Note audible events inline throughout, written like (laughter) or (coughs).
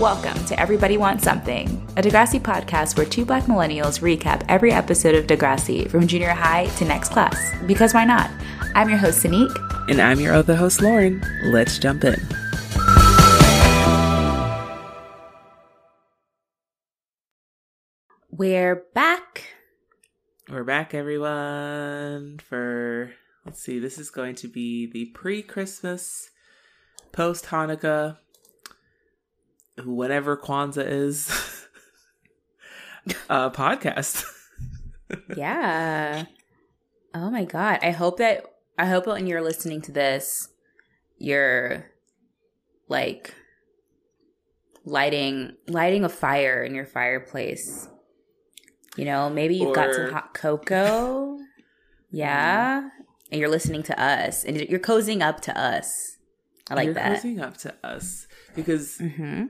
Welcome to Everybody Wants Something, a Degrassi podcast where two black millennials recap every episode of Degrassi from junior high to next class. Because why not? I'm your host, Seynique. And I'm your other host, Lauren. Let's jump in. We're back. We're back, everyone, for let's see, this is going to be the pre Christmas, post Hanukkah, whatever Kwanzaa is, (laughs) uh, podcast. (laughs) yeah. Oh my god. I hope that I hope when you're listening to this, you're like lighting lighting a fire in your fireplace. You know, maybe you've or... got some hot cocoa. (laughs) Yeah. Mm. And you're listening to us and you're cozying up to us. I like you're that. Cozying up to us because mm-hmm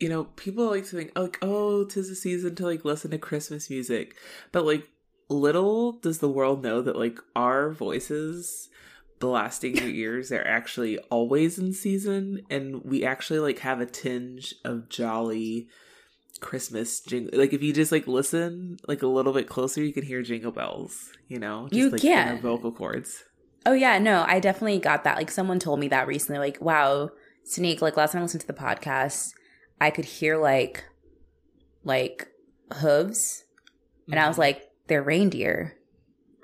you know, people like to think, like, oh, tis the season to like listen to Christmas music. But like, little does the world know that like our voices blasting your (laughs) ears are actually always in season and we actually like have a tinge of jolly Christmas jingle. Like if you just like listen like a little bit closer, you can hear jingle bells. You know, just, you like, can vocal cords. Oh yeah, no, I definitely got that. Like someone told me that recently. Like, wow, Sneak. Like last time I listened to the podcast, I could hear like like hooves, mm-hmm. and I was mm-hmm. like, "They're reindeer."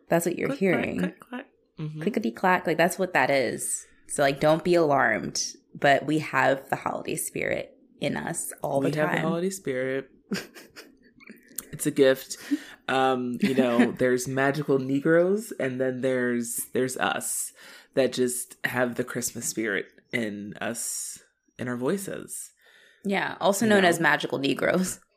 That's what you're click, hearing. Mm-hmm. Clickety clack, like that's what that is. So like, don't be alarmed. But we have the holiday spirit in us all we the time. We have the holiday spirit. (laughs) it's a gift. Um, you know, (laughs) there's magical Negroes, and then there's there's us that just have the Christmas spirit in us in our voices. Yeah, also known as magical Negroes. (laughs)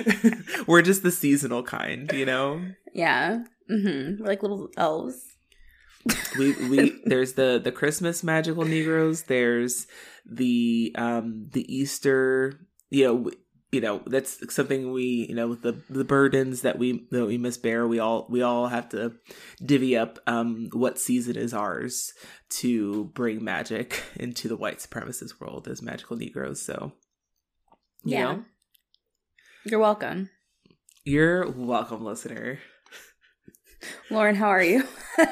(laughs) We're just the seasonal kind, you know? Yeah. Mm-hmm. We're like little elves. we we (laughs) there's the the Christmas magical Negroes. There's the um the Easter. You know, you know that's something we you know with the the burdens that we that we must bear we all we all have to divvy up um what season is ours to bring magic into the white supremacist world as magical negroes. So yeah. know, you're welcome. You're welcome listener. (laughs) Lauren how are you? (laughs)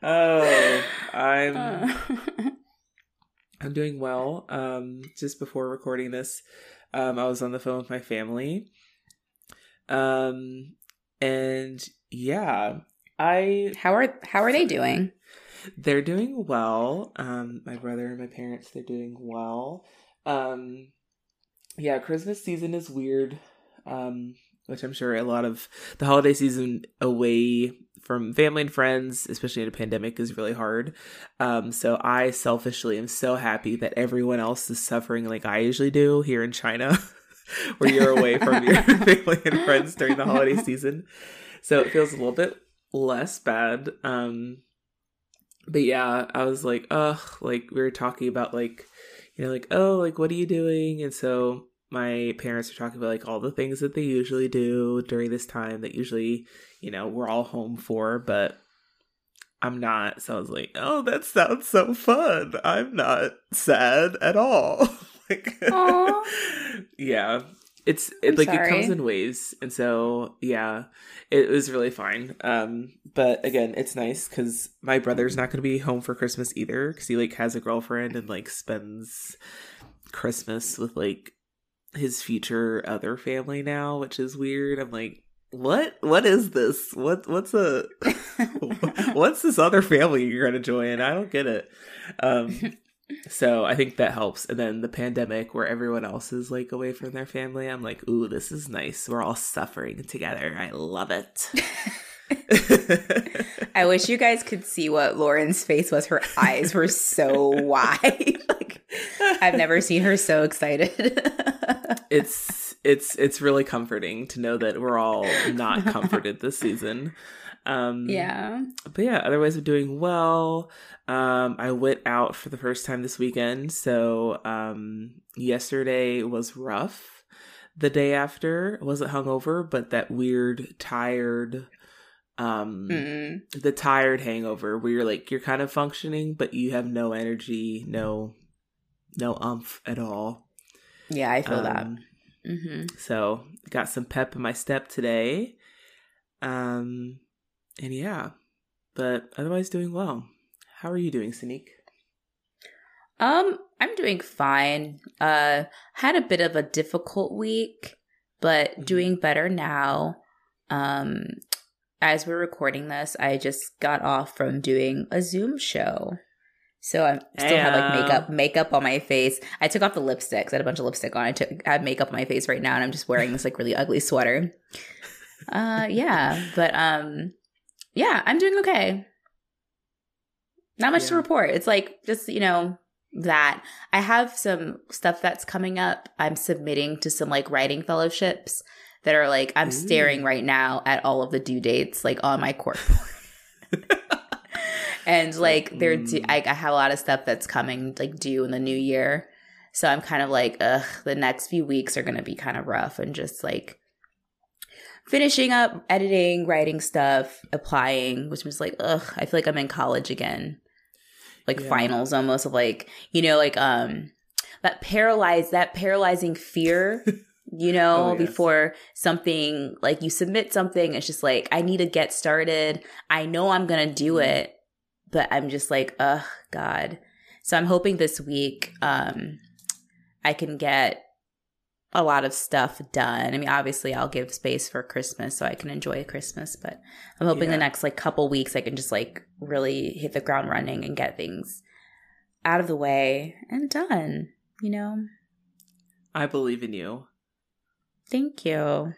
Oh i'm (laughs) uh. I'm doing well. Um, just before recording this, um, I was on the phone with my family. Um, and yeah, I how are how are they doing? They're doing well. Um, my brother and my parents, they're doing well. Um, yeah, Christmas season is weird. Um, which I'm sure a lot of the holiday season away from family and friends, especially in a pandemic, is really hard. Um, so I selfishly am so happy that everyone else is suffering like I usually do here in China, (laughs) where you're away from your (laughs) family and friends during the holiday season. So it feels a little bit less bad. Um, but yeah, I was like, ugh, like we were talking about like, you know, like, oh, like what are you doing? And so my parents are talking about like all the things that they usually do during this time that usually, you know, we're all home for, but I'm not. So I was like, oh, that sounds so fun. I'm not sad at all. (laughs) like, (laughs) yeah, it's it, like sorry. it comes in waves, and so yeah, it was really fine. Um, but again, it's nice because my brother's not going to be home for Christmas either because he like has a girlfriend and like spends Christmas with like his future other family now, which is weird. I'm like, what? What is this? What? What's a? (laughs) what's this other family you're gonna join? I don't get it. Um, so I think that helps. And then the pandemic, where everyone else is like away from their family, I'm like, ooh, this is nice. We're all suffering together. I love it. (laughs) I wish you guys could see what Lauren's face was. Her eyes were so wide. (laughs) like I've never seen her so excited. it's it's it's really comforting to know that we're all not comforted this season. Um Yeah. But yeah, otherwise I'm doing well. Um I went out for the first time this weekend, so um yesterday was rough. The day after, I wasn't hungover, but that weird tired um Mm-mm. the tired hangover where you're like you're kind of functioning but you have no energy no no umph at all Yeah, I feel that. Um, hmm so got some pep in my step today um and yeah but otherwise doing well how are you doing Seynique? Um, I'm doing fine. Uh, had a bit of a difficult week, but Mhm. doing better now. Um, as we're recording this, I just got off from doing a Zoom show. So I still have like makeup makeup on my face. I took off the lipsticks. I had a bunch of lipstick on. I took I have makeup on my face right now and I'm just wearing this like really ugly sweater. Uh yeah, but um yeah, I'm doing okay. Not much to report. It's like just, you know, that I have some stuff that's coming up. I'm submitting to some like writing fellowships that are like I'm staring right now at all of the due dates like on my court (laughs) and like they're due, Mm. I, I have a lot of stuff that's coming like due in the new year so i'm kind of like ugh the next few weeks are gonna be kind of rough and just like finishing up editing writing stuff applying which was like ugh i feel like i'm in college again like Yeah. finals almost of like you know like um that paralyzed that paralyzing fear (laughs) you know Oh, yes. before something like you submit something it's just like i need to get started i know i'm gonna do Mhm. it but i'm just like ugh god so i'm hoping this week um i can get a lot of stuff done i mean obviously i'll give space for christmas so i can enjoy christmas but i'm hoping Yeah. the next like couple weeks i can just like really hit the ground running and get things out of the way and done you know I believe in you. Thank you.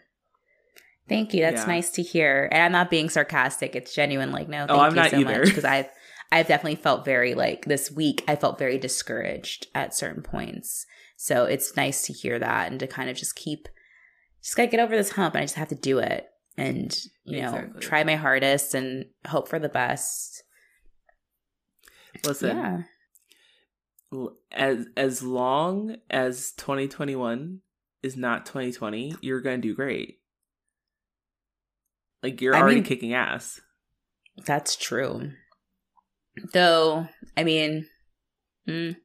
Thank you. That's Yeah. nice to hear. And I'm not being sarcastic. It's genuine. Like, no, Oh, thank I'm you not so either. much. Because I've (laughs) I've definitely felt very like this week. I felt very discouraged at certain points. So it's nice to hear that and to kind of just keep, just gotta get over this hump. And I just have to do it and you know Exactly. try my hardest and hope for the best. Listen, yeah. as as long as 2021 is not 2020, you're gonna do great. Like you're I already mean- kicking ass. That's true. Though, I mean, mm,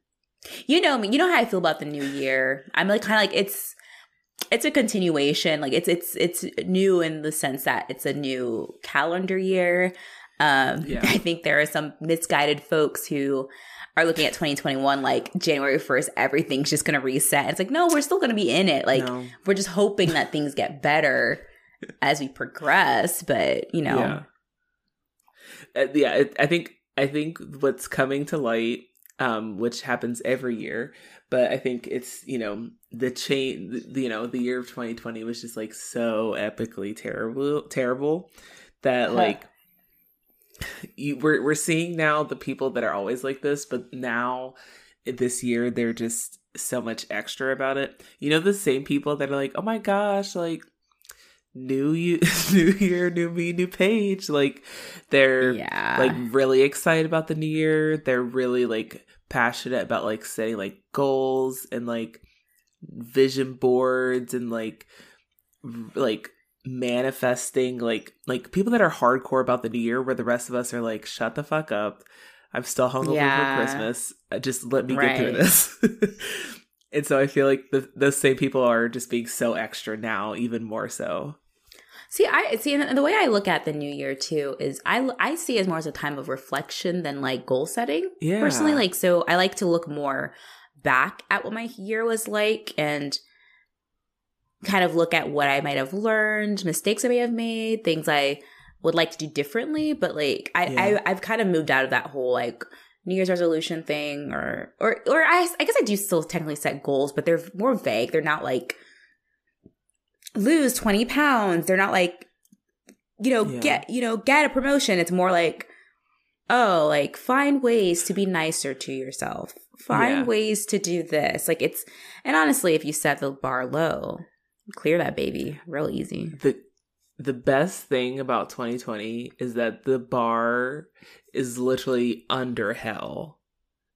you know me. You know how I feel about the new year. I'm like kind of like it's it's a continuation. Like it's it's it's new in the sense that it's a new calendar year. Um, Yeah. (laughs) I think there are some misguided folks who are looking at 2021 like January 1st, everything's just gonna reset. It's like no, we're still gonna be in it. Like No. we're just hoping that things get better as we progress. But you know, Yeah. Uh, yeah, I think I think what's coming to light, um, which happens every year, but I think it's you know the chain, you know, the year of 2020 was just like so epically terrible, terrible that like you we're we're seeing now the people that are always like this, but now this year they're just so much extra about it. You know, the same people that are like, oh my gosh, like new you (laughs) new year new me new page. Like they're yeah, like really excited about the new year. They're really like passionate about like setting like goals and like vision boards and like like manifesting like like people that are hardcore about the new year where the rest of us are like shut the fuck up. I'm still hungover Yeah. for christmas. Uh, just let me get through this. (laughs) And so i feel like the, those same people are just being so extra now even more so See, I see, and the way I look at the new year too is I I see it as more as a time of reflection than like goal setting. yeah Personally, like so, I like to look more back at what my year was like and kind of look at what I might have learned, mistakes I may have made, things I would like to do differently. But like, I, Yeah. I I've kind of moved out of that whole like New Year's resolution thing, or or or I I guess I do still technically set goals, but they're more vague. They're not like lose 20 pounds. They're not like, you know, Yeah. get, you know, get a promotion. It's more like, oh, like find ways to be nicer to yourself. Find Yeah. ways to do this. Like it's, and honestly, if you set the bar low, clear that baby real easy. the the best thing about 2020 is that the bar is literally under hell.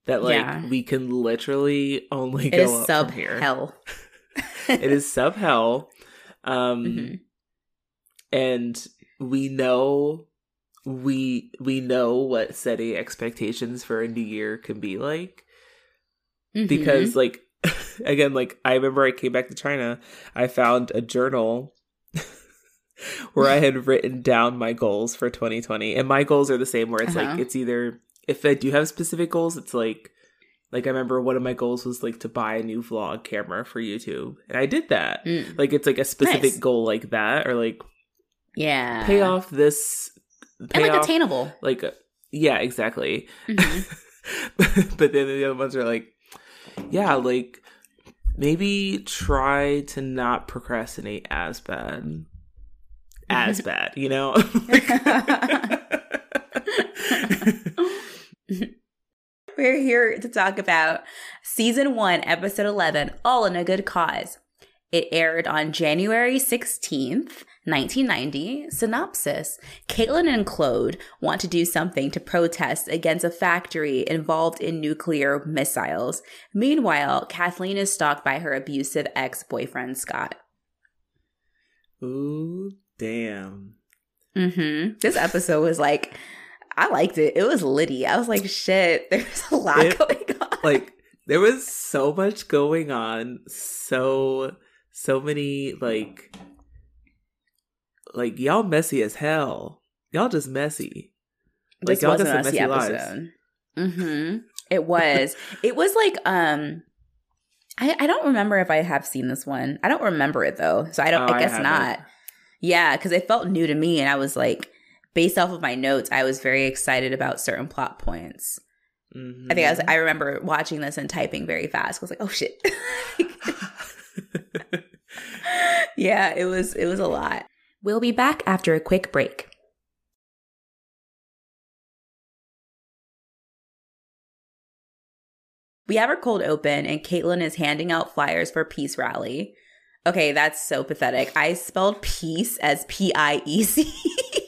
That like Yeah. we can literally only It go is up sub from here. hell. (laughs) it is sub hell. Um Mhm. and we know we we know what setting expectations for a new year can be like Mhm. because like (laughs) again like i remember i came back to china i found a journal (laughs) where i had written down my goals for 2020 and my goals are the same where it's Uh-huh. like it's either if i do have specific goals it's like like i remember one of my goals was like to buy a new vlog camera for youtube and i did that Mm. like it's like a specific Nice. goal like that or like yeah, pay off this and like off, attainable. like yeah exactly Mhm. (laughs) but then the other ones are like yeah like maybe try to not procrastinate as bad as (laughs) bad you know (laughs) We're here to talk about season one, episode 11, All in a Good Cause. It aired on January 16th, 1990. Synopsis Caitlin and Claude want to do something to protest against a factory involved in nuclear missiles. Meanwhile, Kathleen is stalked by her abusive ex boyfriend, Scott. ooh damn Mm-hmm. This episode was like, I liked it. It was litty. I was like, shit, (laughs) there's a lot It- going on. like there was so much going on so so many like like y'all messy as hell y'all just messy like this y'all got a some messy messy lives episode. Mm-hmm. It was. it was like um I, I don't remember if I have seen this one. I don't remember it though. So I don't Oh, I I guess haven't. not. Yeah, because it felt new to me and I was like based off of my notes, I was very excited about certain plot points. I think I was Mhm. I remember watching this and typing very fast. I was like, oh shit. (laughs) (laughs) yeah, it was it was a lot. We'll be back after a quick break. We have our cold open and Caitlin is handing out flyers for peace rally. Okay, that's so pathetic. I spelled peace as P I E C. (laughs)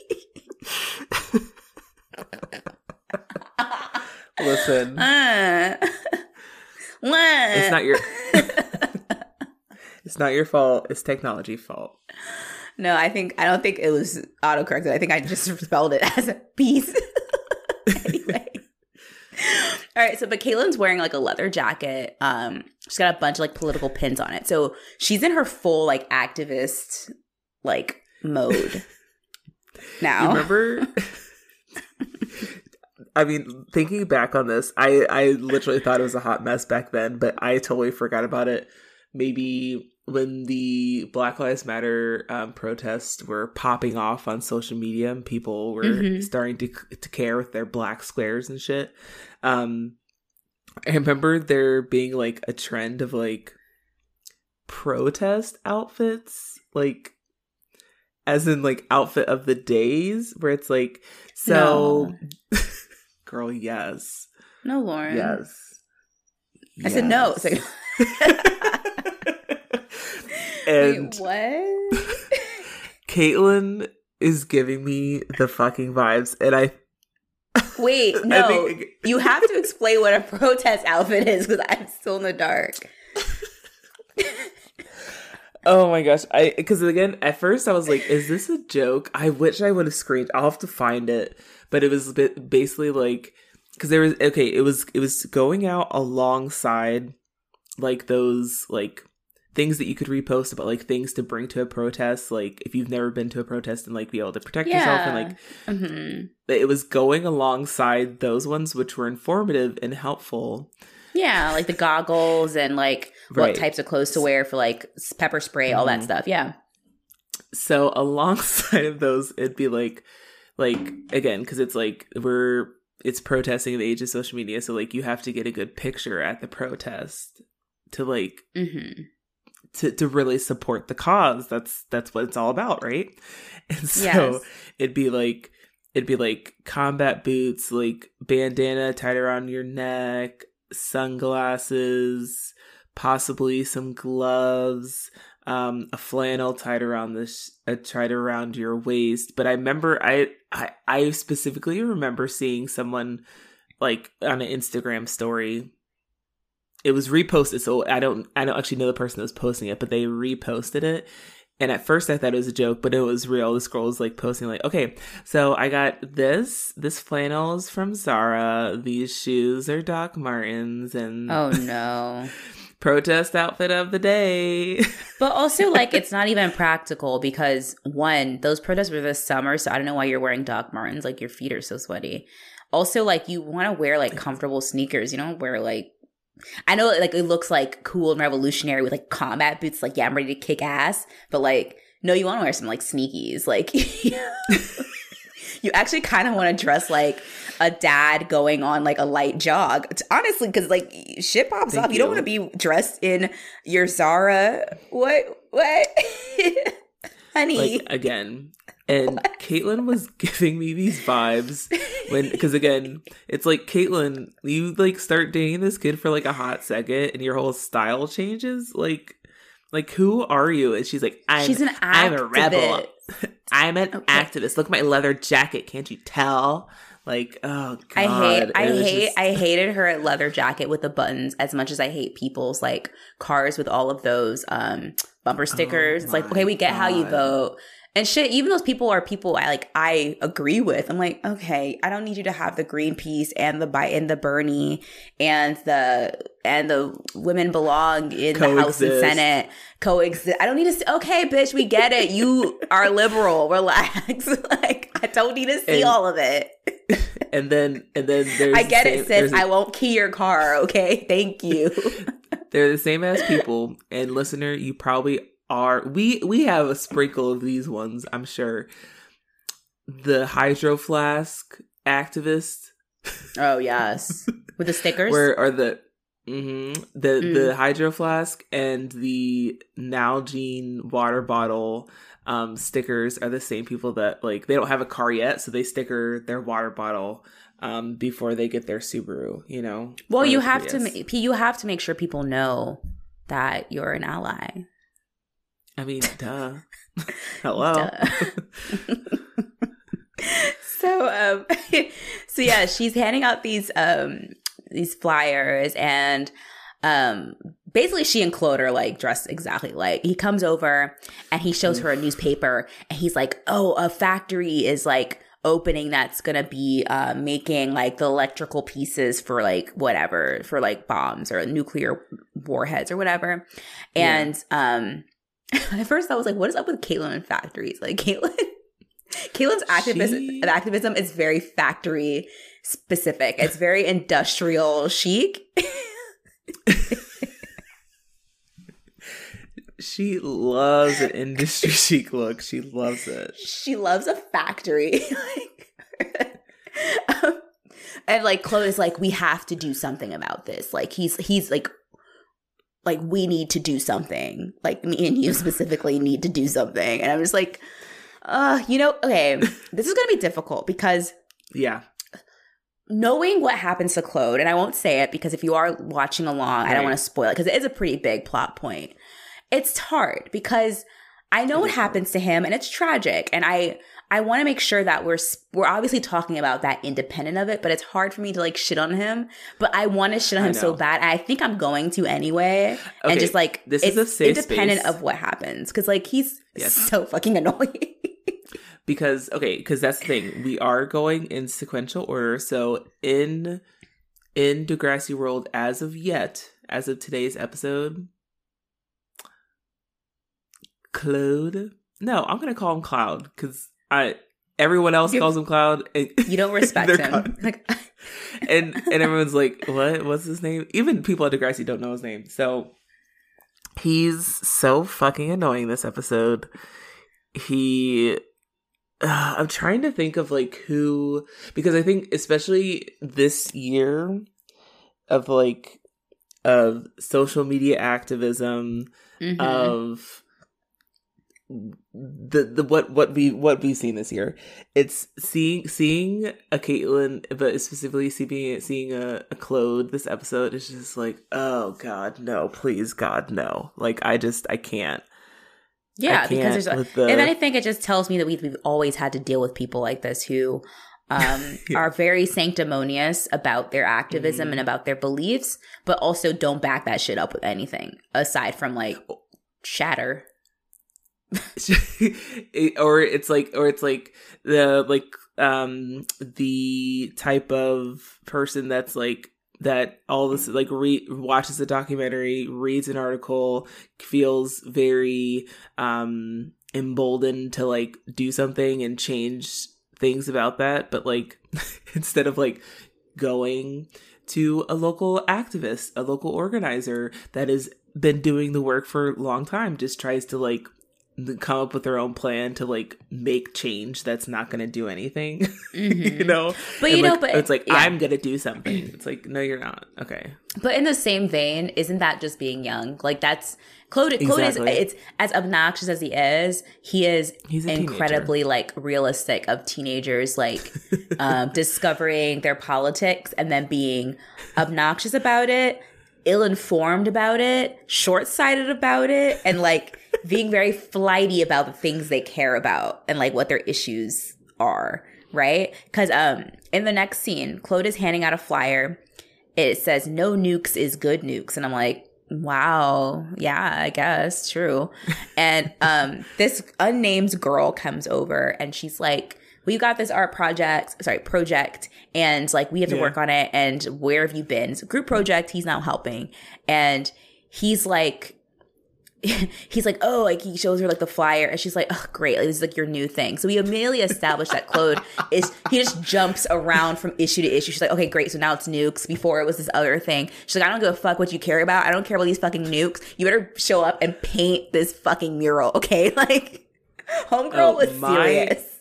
listen (laughs) Uh. it's not your (laughs) it's not your fault it's technology fault No, I think I don't think it was autocorrected. I think I just (laughs) spelled it as a piece. anyway. All right, so but Caitlin's wearing like a leather jacket. Um, she's got a bunch of like political pins on it. So she's in her full like activist like mode now. You remember? (laughs) I mean, thinking back on this, I I literally thought it was a hot mess back then, but I totally forgot about it. Maybe when the Black Lives Matter um, protests were popping off on social media and people were Mhm. starting to to care with their black squares and shit. Um, I remember there being like a trend of like protest outfits, like as in like outfit of the days, where it's like so. (laughs) Girl, yes, No, Lauren. yes. I said no. Yes. (laughs) And Wait, what? (laughs) Caitlin is giving me the fucking vibes, and I Wait, no. think- you have to explain what a protest outfit is because I'm still in the dark. Oh my gosh. I because again, at first I was like, is this a joke? I wish I would have screened. I'll have to find it. But it was bit basically like because there was okay, it was it was going out alongside like those like things that you could repost about like things to bring to a protest, like if you've never been to a protest and like be able to protect yourself and like hmm it was going alongside those ones which were informative and helpful. Yeah, like the goggles and like Right. what types of clothes to wear for like pepper spray, all that Mhm. stuff. Yeah. so alongside of those it'd be like like again because it's like we're it's protesting the age of social media so like you have to get a good picture at the protest to like hmm to, to really support the cause that's that's what it's all about right (laughs) and so Yes. it'd be like it'd be like combat boots like bandana tied around your neck sunglasses possibly some gloves um a flannel tied around this uh, tied around your waist but i remember I, I i specifically remember seeing someone like on an instagram story it was reposted so i don't i don't actually know the person that was posting it but they reposted it and at first I thought it was a joke, but it was real. This girl was like posting like, okay, so I got this. This flannel is from Zara. These shoes are Doc Martens, and Oh no. (laughs) protest outfit of the day. (laughs) But also, like, it's not even practical because one, those protests were this summer, so I don't know why you're wearing Doc Martens. Like, your feet are so sweaty. Also, like, you want to wear like comfortable sneakers. You don't wear like. I know, like, it looks like cool and revolutionary with like combat boots. Like, yeah, I'm ready to kick ass. But like, no, you want to wear some like sneakies. Like, (laughs) you actually kind of want to dress like a dad going on like a light jog. Honestly, because like shit pops Thank up. You. don't want to be dressed in your Zara. What? What? (laughs) Honey. like again. And Caitlin was (laughs) giving me these vibes when, because again, it's like Caitlin, you like start dating this kid for like a hot second, and your whole style changes. Like, like who are you? And she's like, I'm, She's an I'm a rebel. (laughs) I'm an Okay. activist. Look at my leather jacket. Can't you tell? Like, oh god, I hate I hate just- I hated her leather jacket with the buttons as much as I hate people's like cars with all of those um bumper stickers. it's like, Oh okay, we get how you vote. And shit, even those people are people I like I agree with. I'm like, okay, I don't need you to have the Greenpeace and the Bi- and the Bernie and the and the women belong in the House and Senate coexist. I don't need to see okay, bitch, we get it. You are liberal. (laughs) Relax. (laughs) like I don't need to see And- all of it. (laughs) and then and then there's I the get same- it, sis. a- I won't key your car, okay? Thank you. They're the same as people. And listener, you probably are. We we have a sprinkle of these ones, I'm sure. The hydro flask activist, oh yes, with the stickers. (laughs) where are the hmm the Mm. the hydro flask and the Nalgene water bottle um stickers are the same people that like they don't have a car yet, so they sticker their water bottle um before they get their Subaru. You know. well, you have to Prius. ma- you have to make sure people know that you're an ally. I mean, (laughs) duh. Hello. Duh. (laughs) so um (laughs) so yeah, she's handing out these um these flyers and um basically she and Claude are like dressed exactly like he comes over and he shows her a newspaper and he's like, "Oh, a factory is like opening that's gonna be uh, making like the electrical pieces for like whatever for like bombs or nuclear warheads or whatever." Yeah. And um (laughs) at first I was like, "What is up with Caitlin and factories?" Like Caitlin, (laughs) Caitlin's activism She- activism is very factory specific. It's very industrial chic. (laughs) She loves an industry chic look. She loves it. she loves a factory. like, um, and like Chloe is like, we have to do something about this. Like he's he's like like we need to do something. Like me and you specifically need to do something. And I'm just like, uh, you know, okay, (laughs) this is gonna be difficult because Yeah. knowing what happens to Claude, and I won't say it because if you are watching along, I don't want to spoil it because it is a pretty big plot point. It's hard because I know It what is hard. happens to him, and it's tragic, and I I want to make sure that we're we're obviously talking about that independent of it, but it's hard for me to like shit on him. But I want to shit on him so bad, I think I'm going to anyway. and just like this is a safe independent space. of what happens because like he's Yes. so fucking annoying. (laughs) Because okay, because that's the thing. We are going in sequential order. So in in Degrassi World, as of yet, as of today's episode, Claude. No, I'm gonna call him Cloud because I everyone else You- calls him Cloud. And, (laughs) you don't (laughs) respect him. (laughs) Like and and everyone's like, "What? What's his name?" Even people at Degrassi don't know his name. So he's so fucking annoying this episode. He, uh, (sighs) I'm trying to think of like who because I think especially this year of like of social media activism mhm. of the the what what we what we've seen this year. It's seeing seeing a Caitlin, but specifically seeing seeing a, a Claude this episode is just like, oh god, no, please God, no. Like I just I can't. yeah, I because can't there's a, with the and then I think it just tells me that we've, we've always had to deal with people like this who um, (laughs) Yeah. are very sanctimonious about their activism Mhm. and about their beliefs, but also don't back that shit up with anything aside from like shatter. (laughs) or it's like or it's like the like um the type of person that's like that all this like re- watches a documentary reads an article feels very um emboldened to like do something and change things about that but like (laughs) instead of like going to a local activist a local organizer that has been doing the work for a long time just tries to like come up with their own plan to like make change that's not going to do anything (laughs) mm-hmm. you know but you and, know like, but it's like yeah. i'm going to do something it's like no you're not okay but in the same vein isn't that just being young like that's Claude, Claude exactly. is it's as obnoxious as he is he is incredibly teenager. like realistic of teenagers like (laughs) um discovering their politics and then being obnoxious about it ill-informed about it short-sighted about it and like (laughs) being very flighty about the things they care about and like what their issues are, right? Because um, in the next scene, Claude is handing out a flyer. It says "No nukes is good nukes," and I'm like, wow, yeah, I guess true. (laughs) and um, this unnamed girl comes over and she's like, we got this art project, sorry, project, and like we have to yeah. work on it. And where have you been? It's a group project. He's now helping, and he's like, (laughs) he's like, oh, like he shows her like the flyer, and she's like, oh, great, like, this is like your new thing. So we immediately established that Claude (laughs) is he just jumps around from issue to issue. She's like, okay, great, so now it's nukes. Before it was this other thing. She's like, I don't give a fuck what you care about. I don't care about these fucking nukes. You better show up and paint this fucking mural, okay? (laughs) Like, homegirl oh, was my, serious.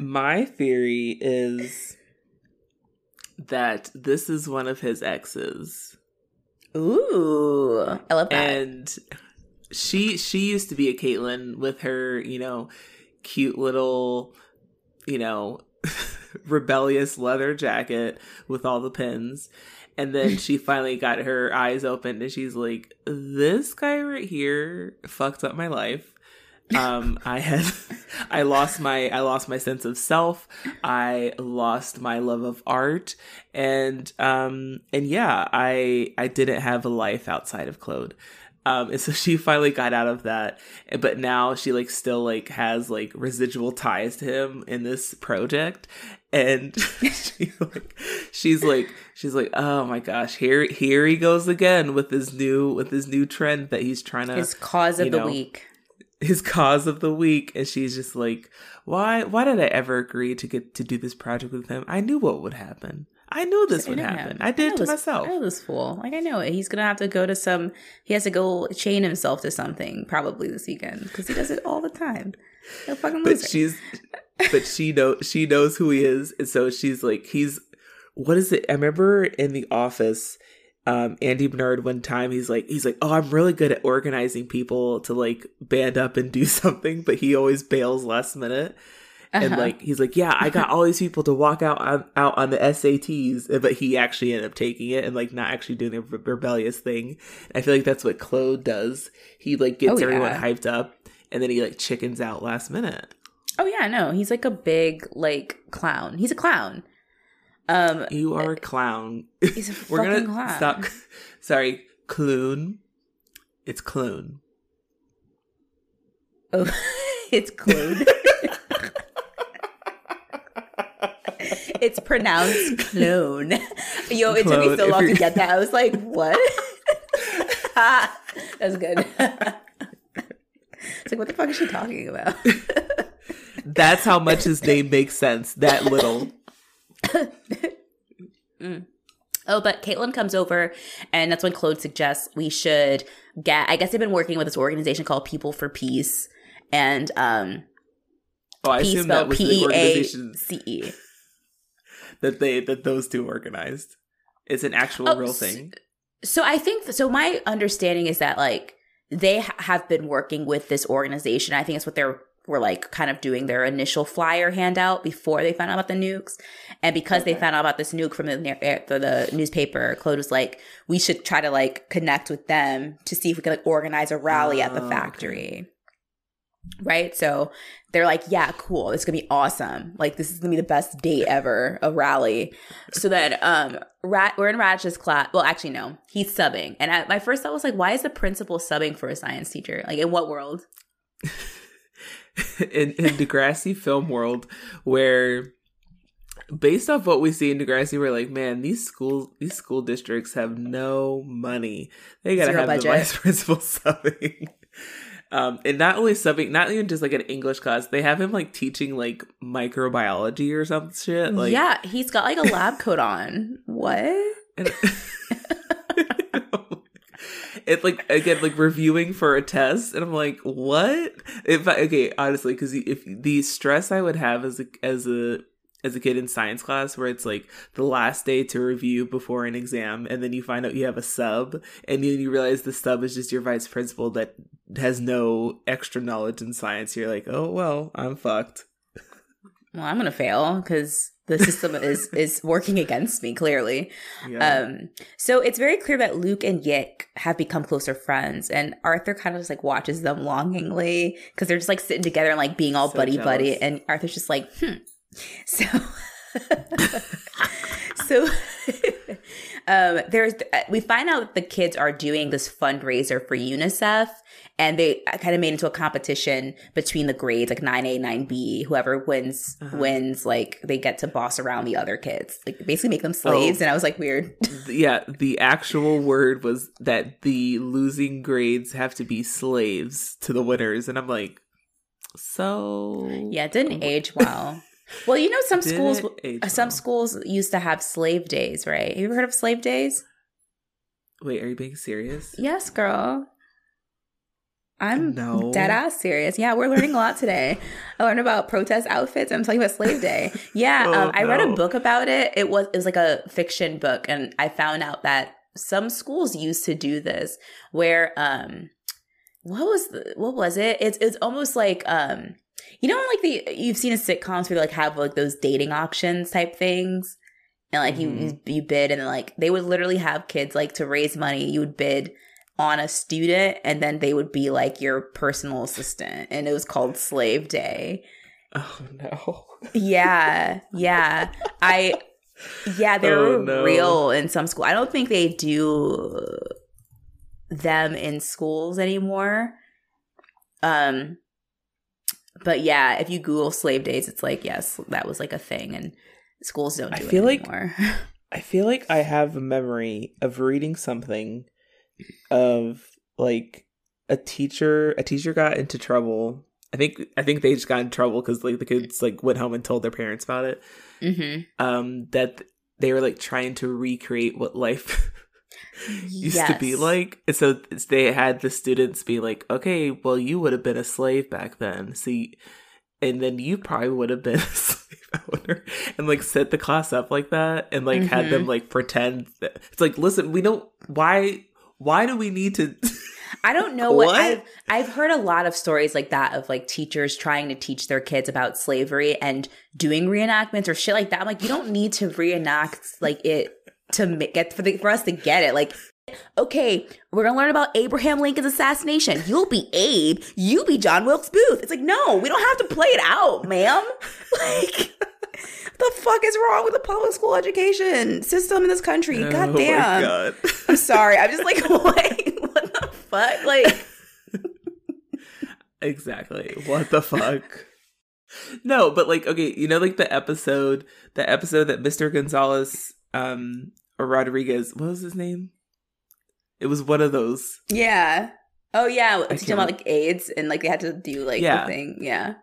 My theory is that this is one of his exes. Ooh, I love that. And she she used to be a Caitlin with her, you know, cute little, you know, (laughs) rebellious leather jacket with all the pins. And then (laughs) she finally got her eyes open and she's like, This guy right here fucked up my life. Um, I had (laughs) I lost my I lost my sense of self. I lost my love of art. And um and yeah, I I didn't have a life outside of Claude. Um, and so (laughs) she finally got out of that, but now she like still like has like residual ties to him in this project, and (laughs) she like she's like she's like oh my gosh here here he goes again with his new with his new trend that he's trying to his cause of the know, week his cause of the week and she's just like why why did i ever agree to get to do this project with him i knew what would happen I knew this would happen. I did I to this, myself. I know this fool. Like I know it. He's gonna have to go to some. He has to go chain himself to something probably this weekend because he does it all the time. No fucking But she's, but she know she knows who he is, and so she's like, he's. What is it? I remember in the office, um, Andy Bernard one time he's like he's like, oh, I'm really good at organizing people to like band up and do (laughs) something, but he always bails last minute. Uh-huh. And like he's like, yeah, I got all these people to walk out on, out on the SATs, but he actually ended up taking it and like not actually doing the rebellious thing. I feel like that's what Claude does. He like gets oh, everyone yeah. hyped up, and then he like chickens out last minute. Oh yeah, no, he's like a big like clown. He's a clown. Um, you are a clown. He's a (laughs) We're gonna clown. stop. (laughs) Sorry, clown. It's clone. Oh, (laughs) it's Claude. it's pronounced clone. Yo, it clone. took me so long to get that. I was like, what? That's good. it's like, what the fuck is she talking about? That's how much his name makes sense. That little. Mm. (laughs) Oh, but Caitlin comes over, and that's when Claude suggests we should get. I guess they've been working with this organization called People for Peace, and um, oh, I assume that was the organization. C-E (laughs) that they that those two organized. It's an actual oh, real thing. So I think so. My understanding is that like they ha- have been working with this organization. I think it's what they're were like kind of doing their initial flyer handout before they found out about the nukes. And because okay. they found out about this nuke from the, the, the, newspaper, Claude was like, we should try to like connect with them to see if we can like organize a rally oh, at the oh, factory. Okay right? So they're like, yeah, cool. It's gonna be awesome. Like this is gonna be the best day ever, a rally. So then, um, Rat, we're in Raditch's class. Well, actually, no, he's subbing. And I, my first thought was like, why is the principal subbing for a science teacher? Like, in what world? (laughs) (laughs) in, in Degrassi film world where based off what we see in Degrassi, we're like, man, these school these school districts have no money. They gotta Zero have budget. the vice (laughs) principal subbing. Um, and not only subbing, not even just like an English class, they have him like teaching like microbiology or some shit. Like, yeah, he's got like a lab coat on. What? and- (laughs) it's like again like reviewing for a test and i'm like what? If I, okay honestly because if the stress i would have as a as a as a kid in science class where it's like the last day to review before an exam and then you find out you have a sub and then you realize the sub is just your vice principal that has no extra knowledge in science you're like oh well i'm fucked. Well, I'm gonna fail because the system is is working against me clearly. yeah Um, so it's very clear that Luke and Yick have become closer friends, and Arthur kind of just like watches them longingly because they're just like sitting together and like being all So buddy buddy, and Arthur's just like, hmm. (laughs) So, (laughs) so um, there's we find out that the kids are doing this fundraiser for UNICEF, and they kind of made into a competition between the grades, like nine A, nine B. Whoever wins Uh-huh. wins, like they get to boss around the other kids, like basically make them slaves. Oh. And I was like, weird. (laughs) yeah the actual word was that the losing grades have to be slaves to the winners and i'm like so Yeah, it didn't age well. Well, you know, some schools, some well. schools used to have slave days, right? Have you ever heard of slave days? wait are you being serious Yes, girl. I'm No. dead ass serious. Yeah, we're learning a lot today. (laughs) I learned about protest outfits. I'm talking about Slave Day. Yeah, Oh, um, I read a book about it. It was it was like a fiction book, and I found out that some schools used to do this, where um, what was the, what was it? It's it's almost like um, you know, like the you've seen a sitcoms where they like have like those dating auctions type things. And like you, you you bid and like they would literally have kids like to raise money, you would bid on a student and then they would be like your personal assistant. And it was called slave day. Oh no. Yeah. Yeah. I yeah they're Oh, no. real in some school. I don't think they do them in schools anymore. Um but yeah if you google slave days it's like yes that was like a thing and schools don't I feel it like- (laughs) i feel like i have a memory of reading something of like a teacher a teacher got into trouble. I think i think they just got in trouble because like the kids like went home and told their parents about it. Hmm um that they were like trying to recreate what life (laughs) used to be like so they had the students be like okay well you would have been a slave back then see and then you probably would have been (laughs) a slave owner and like set the class up like that and like had them mm-hmm. like pretend that it's like listen we don't why why do we need to (laughs) I don't know what, What? I've I've heard a lot of stories like that of like teachers trying to teach their kids about slavery and doing reenactments or shit like that. I'm like, you don't need to reenact like it to get for the for us to get it. Like, okay, we're gonna learn about Abraham Lincoln's assassination. You'll be Abe. You be John Wilkes Booth. It's like, no, we don't have to play it out, ma'am. (laughs) Like. The fuck is wrong with the public school education system in this country? God Oh my damn. God. (laughs) I'm sorry. I'm just like, (laughs) wait, what the fuck? Like, exactly what the fuck no but like okay you know like the episode the episode that mr gonzalez um or rodriguez what was his name it was one of those yeah. Oh yeah, I teaching about like AIDS and like they had to do like Yeah. the thing. Yeah.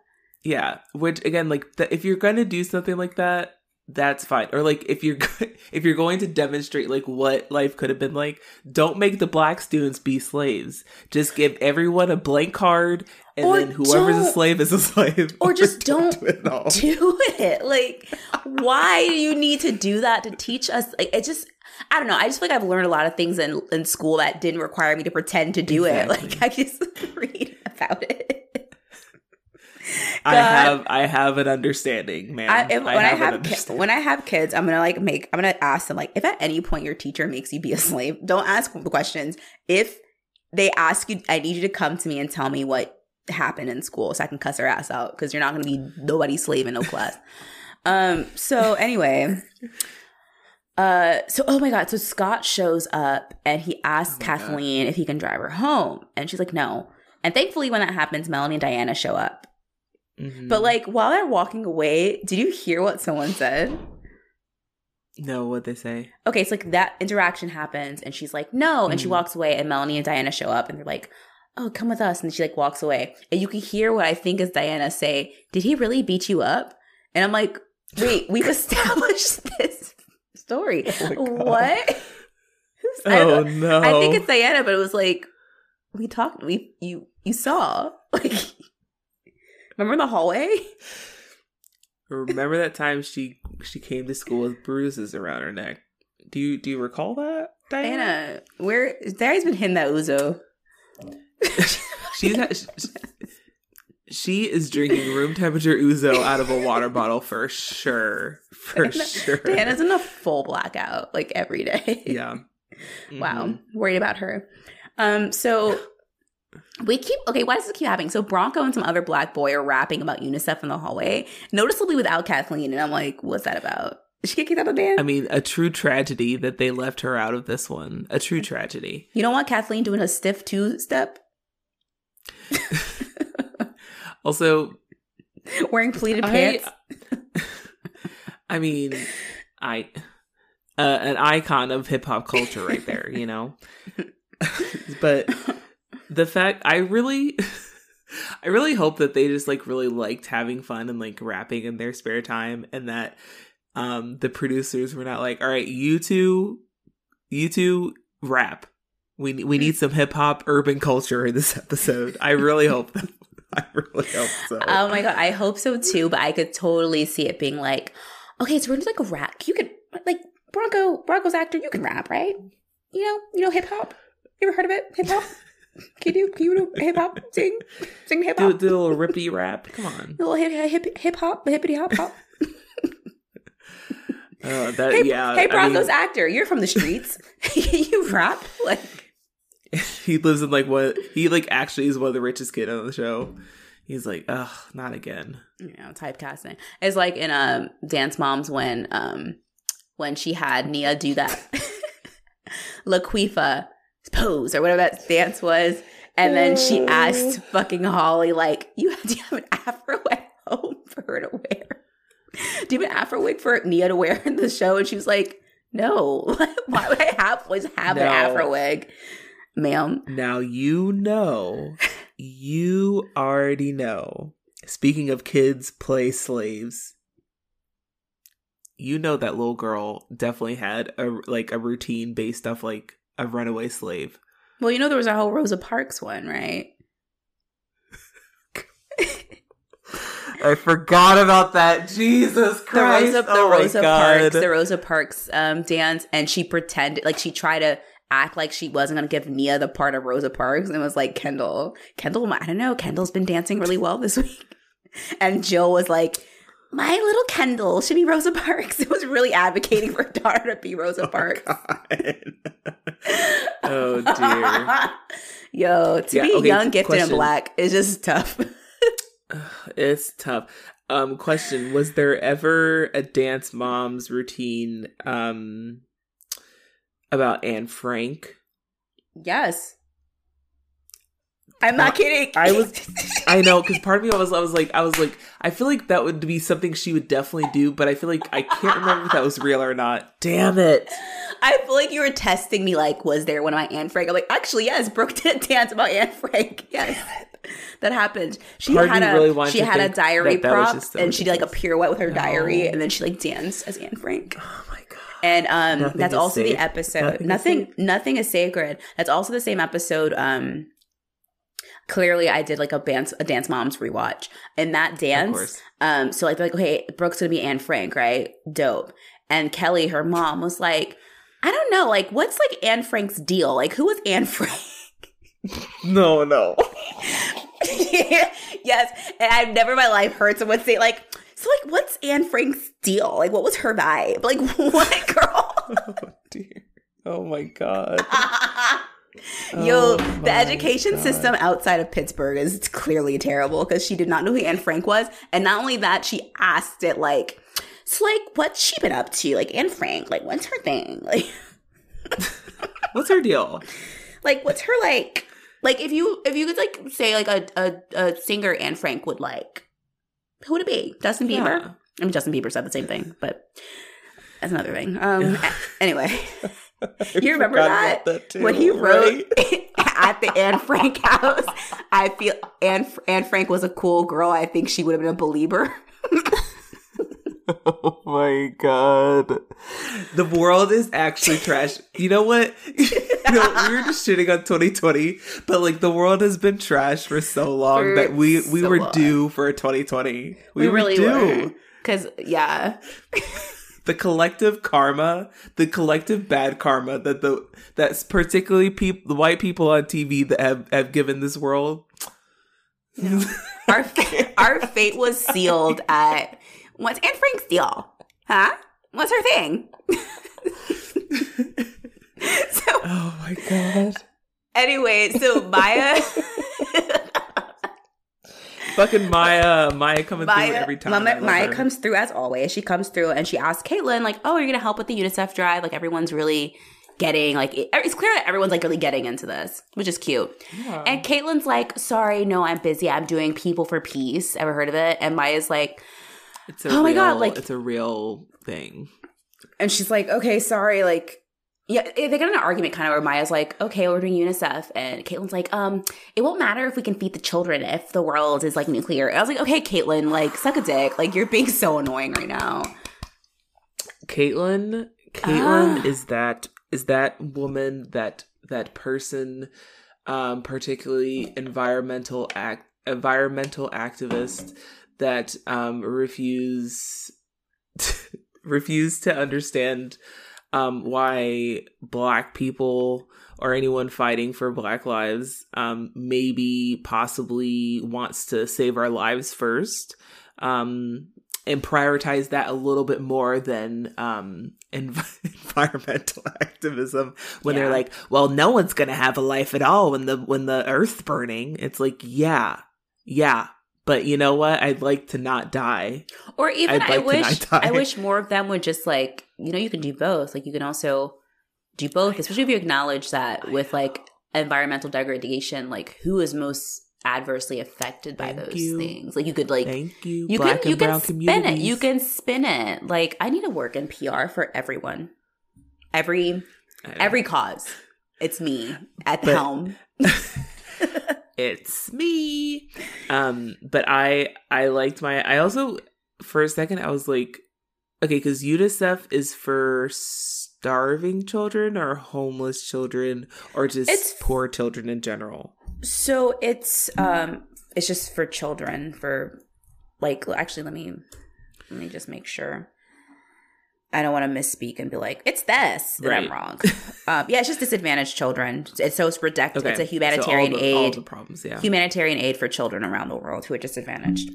yeah which again like the, if you're gonna do something like that that's fine or like if you're (laughs) if you're going to demonstrate like what life could have been like don't make the black students be slaves just give everyone a blank card and Or then whoever's a slave is a (laughs) slave or just don't do it. Do it. Like, why do you need to do that to teach us? Like, it just. I don't know. I just feel like I've learned a lot of things in, in school that didn't require me to pretend to do it. (laughs) Like I just read about it. I have I have an understanding, man. I, if, when I have ki- when I have kids, I'm gonna like make. I'm gonna ask them like, if at any point your teacher makes you be a slave, don't ask the questions. If they ask you, I need you to come to me and tell me what happened in school, so I can cuss her ass out because you're not gonna be nobody's slave in no class. um. So anyway. Uh, so oh my god, so Scott shows up and he asks Oh my God. Kathleen if he can drive her home, and she's like, no. And thankfully, when that happens, Melanie and Diana show up, Mhm. But like while they're walking away, did you hear what someone said? no, what they say? Okay, so like that interaction happens and she's like, no, and she Mhm. walks away and Melanie and Diana show up and they're like, oh, come with us. And she like walks away. And you can hear what I think is Diana say, did he really beat you up? And I'm like, wait, (laughs) we've established (laughs) this story. Oh what? Who's, (laughs) I Oh no! I think it's Diana, but it was like we talked. We you you saw like remember in the hallway? Remember that time she she came to school with bruises around her neck? Do you do you recall that, Diana? Diana, where Diana's been hitting that Ouzo. She's had, she is drinking room temperature ouzo out of a water (laughs) bottle for sure, for Diana- sure. Diana's in a full blackout like every day. yeah. Wow, Mhm. worried about her. Um, so we keep okay. Why does this keep happening? So Bronco and some other black boy are rapping about UNICEF in the hallway, noticeably without Kathleen, and I'm like, what's that about? Did she get kicked out of the band? I mean, a true tragedy that they left her out of this one. A true tragedy. you don't want Kathleen doing a stiff two step, (laughs) Also, wearing pleated I, pants. (laughs) I mean, I uh, an icon of hip hop culture right there, you know. (laughs) but the fact I really (laughs) I really hope that they just like really liked having fun and like rapping in their spare time and that um the producers were not like, "All right, you two you two rap. We we need some hip hop urban culture in this episode." I really hope that (laughs) I really hope so. Oh my god, I hope so too. But I could totally see it being like, okay, so we're gonna like a rap. You could like Bronco, Bronco's actor. You can rap, right? You know, you know hip hop. You ever heard of it? Hip hop. Can you? Can you do (laughs) hip hop? Sing, sing hip hop. do a little rippy rap. Come on. little hip hip hip hop, hippity hop hop. (laughs) Uh, that Hey, yeah. hey, I Bronco's mean, actor. You're from the streets. (laughs) you rap like. he lives in like what he like actually is one of the richest kid on the show. He's like, ugh, not again. you know, typecasting. It's like in um Dance Moms when um when she had Nia do that Laquifa pose or whatever that dance was. And then she asked fucking Holly, like, you (laughs) do you have an afro at home for her to wear? Do you have an afro wig for Nia to wear in the show? And she was like, No. (laughs) Why would I have always have an afro wig? Ma'am. Now you know, you already know. Speaking of kids play slaves, you know that little girl definitely had a like a routine based off like a runaway slave. Well, you know there was a whole Rosa Parks one, right? (laughs) I forgot about that. Jesus the Christ! Rosa, the oh my Rosa. Parks, the Rosa Parks um, dance, and she pretended like she tried to act like she wasn't gonna give Nia the part of Rosa Parks, and was like Kendall. Kendall, I don't know. Kendall's been dancing really well this (laughs) week, and Jill was like. My little Kendall should be Rosa Parks. (laughs) It was really advocating for daughter to be Rosa (laughs) Parks. (laughs) oh dear. Yo, to Yeah, be okay, young, gifted, question. and black is just tough. (sighs) It's tough. Um, question: Was there ever a dance mom's routine um about Anne Frank? yes. I'm not kidding. I was- I know because (laughs) part of me I was I was like I was like I feel like that would be something she would definitely do, but I feel like I can't remember if that was real or not. Damn it! I feel like you were testing me. Like, was there one of my Anne Frank? I'm like, actually, yes. Brooke did a (laughs) dance about Anne Frank. (laughs) Yes, that happened. She Part had a really she had a diary that prop, that and she did like a pirouette with her diary, and then she like danced as Anne Frank. Oh my god! And um, Nothing that's is also the episode. Nothing Nothing, safe. nothing is sacred. That's also the same episode. Um, clearly, I did like a dance, a dance moms rewatch, and that dance. Um, so like, they're like, okay, Brooke's gonna be Anne Frank, right? Dope. And Kelly, her mom, was like, I don't know, like, what's like Anne Frank's deal? Like, who was Anne Frank? (laughs) No, no. (laughs) yes, and I've never in my life heard someone say like, so like, what's Anne Frank's deal? Like, what was her vibe? Like, (laughs) what girl? Oh dear. Oh my god. (laughs) Yo, Oh the education God. system outside of Pittsburgh is clearly terrible because she did not know who Anne Frank was. And not only that, she asked it like, so like, what's she been up to? Like, Anne Frank, like, what's her thing? (laughs) Like, (laughs) What's her deal? like what's her like? Like, if you, if you could like say like a, a, a singer Anne Frank would like, who would it be? Justin Bieber? Yeah. I mean, Justin Bieber said the same thing, but that's another thing. Um, anyway, you (laughs) remember that, that too, when he wrote right? (laughs) (laughs) at the Anne Frank house? I feel Anne Anne Frank was a cool girl. I think she would have been a believer. Oh my god. The world is actually trash. You know what? You know, we were just shitting on 2020, but like the world has been trash for so long For that we we so were long. due for a 2020. We, We, were really due. Because yeah, The collective karma, the collective bad karma that the that's particularly people the white people on TV that have, have given this world. our our fate was sealed at what's Anne Frank's deal? Huh? What's her thing? (laughs) so oh my god. anyway, so Maya, (laughs) Fucking Maya, Maya coming through every time. I Maya, her. comes through as always. She comes through and she asks Caitlin, like, "Oh, you're gonna help with the UNICEF drive? Like, everyone's really getting like it- it's clear that everyone's like really getting into this, which is cute." Yeah. And Caitlin's like, "Sorry, no, I'm busy. I'm doing People for Peace. Ever heard of it?" And Maya's like, It's a Oh my God, like- it's a real thing. And she's like, okay, sorry, like, yeah, they got in an argument kind of where Maya's like, okay, we're doing UNICEF. And Caitlin's like, um, it won't matter if we can feed the children if the world is like nuclear. And I was like, okay, Caitlin, like, suck a dick. Like, you're being so annoying right now. Caitlin, Caitlin Ah. is that is that woman that that person, um, particularly environmental act environmental activist that um refuse (laughs) refuse to understand um why black people or anyone fighting for black lives um maybe possibly wants to save our lives first um and prioritize that a little bit more than um env- (laughs) environmental activism when they're like well no one's gonna have a life at all when the when the earth's burning. It's like yeah yeah but you know what? I'd like to not die. Or even, I'd I wish. I wish more of them would just like, you know, you can do both. Like, you can also do both, especially if you acknowledge that with like environmental degradation, like, who is most adversely affected by Thank those you. things? Like, you could like, thank you you black can you can spin it. You can spin it. Like i need to work in pr for everyone. Every every cause. It's me at the helm. (laughs) It's me. Um but i i liked my i also for a second i was like okay because unicef is for starving children or homeless children or just It's- poor children in general so it's um it's just for children for like actually let me let me just make sure I don't want to misspeak and be like, it's this, and I'm wrong. um, yeah, it's just disadvantaged children. It's so it's protect. okay It's a So humanitarian all the, all aid, the problems yeah humanitarian aid for children around the world who are disadvantaged.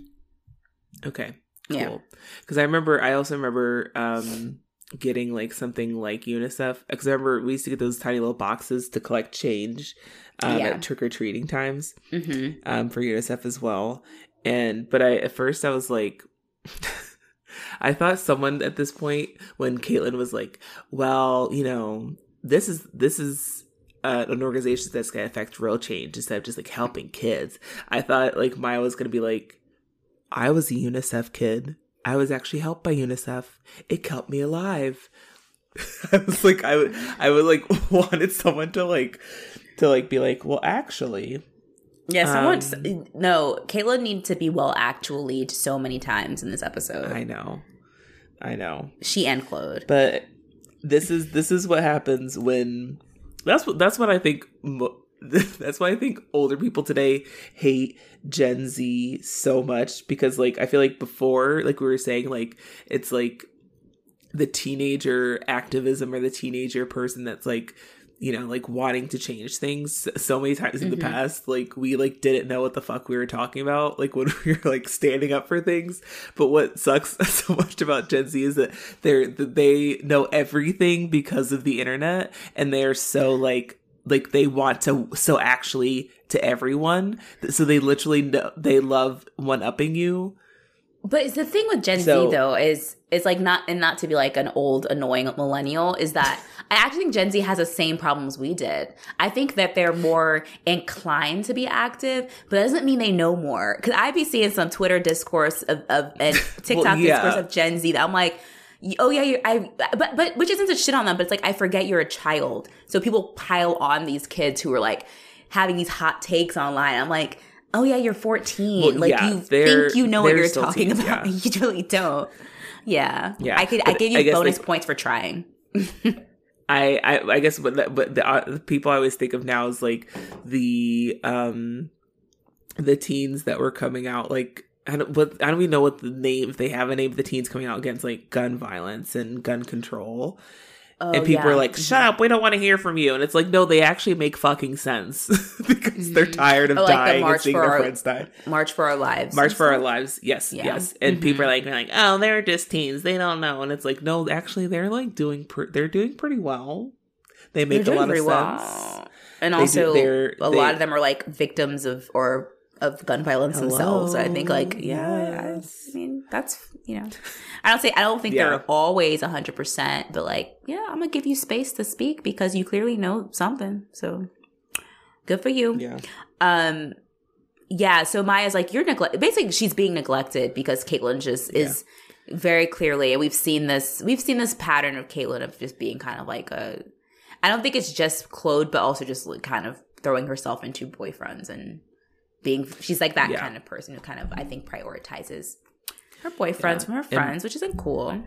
okay Yeah. cool because i remember i also remember um getting like something like unicef because i remember we used to get those tiny little boxes to collect change um, Yeah. at trick-or-treating times hmm um, for UNICEF as well. And but I at first I was like, (laughs) I thought someone at this point when Caitlin was like, "Well, you know, this is this is." Uh, an organization that's gonna affect real change instead of just like helping kids. I thought like Maya was gonna be like, I was a UNICEF kid. I was actually helped by UNICEF. It kept me alive. (laughs) I was like, I would, I would like (laughs) wanted someone to like, to like be like, well, actually, Yeah, someone. Um, no, Kayla needed to be well actually so many times in this episode. I know. I know. she and Claude. But this is this is what happens when that's what that's what I think mo- (laughs) that's why I think older people today hate Gen Z so much because like I feel like before like we were saying like it's like the teenager activism or the teenager person that's like you know like wanting to change things so many times in the Mhm. past like we like didn't know what the fuck we were talking about like when (laughs) we were like standing up for things but what sucks (laughs) so much about gen z is that they're they know everything because of the internet and they're so like like they want to so actually to everyone so they literally know they love one upping you But it's the thing with Gen So- Z though is is like not and not to be like an old annoying millennial is that (laughs) I actually think Gen Z has the same problems we did. I think that they're more inclined to be active, but that doesn't mean they know more. Because I'd be seeing some Twitter discourse of, of and (laughs) TikTok yeah. discourse of Gen Z that I'm like, oh yeah, I but but which isn't to shit on them, but it's like I forget you're a child. So people pile on these kids who are like having these hot takes online. I'm like. Oh yeah, you're 14. Well, like yeah, you think you know what you're talking teens, about. yeah. (laughs) You really don't. Yeah. Yeah, I could. I give you guess, bonus like- points for trying. (laughs) I, I I guess but the, but the, uh, the people I always think of now is like the um the teens that were coming out like I don't what I don't even know what the name if they have a name of the teens coming out against like gun violence and gun control Oh, and people yeah. are like shut up we don't want to hear from you and it's like no they actually make fucking sense (laughs) because they're tired of Oh, like dying and seeing their Our- friends die March for Our Lives. March for Our. Lives, yes, Yeah. yes, and people Mhm. are like, they're like, oh, they're just teens, they don't know, and it's like, no, actually, they're like doing, pr- they're doing pretty well. They make a lot of sense. well. And They also, they're- a they- lot of them are like victims of or of gun violence themselves. So I think like yeah, Yes. I mean that's you know, I don't say I don't think Yeah. they're always hundred percent, but like yeah, I'm gonna give you space to speak because you clearly know something. So good for you. Yeah, um yeah so maya's like you're neglect basically she's being neglected because caitlin just is very clearly and we've seen this we've seen this pattern of caitlin of just being kind of like a i don't think it's just claude but also just like kind of throwing herself into boyfriends and being she's like that Yeah. kind of person who kind of i think prioritizes her boyfriends Yeah. from her And- friends which isn't cool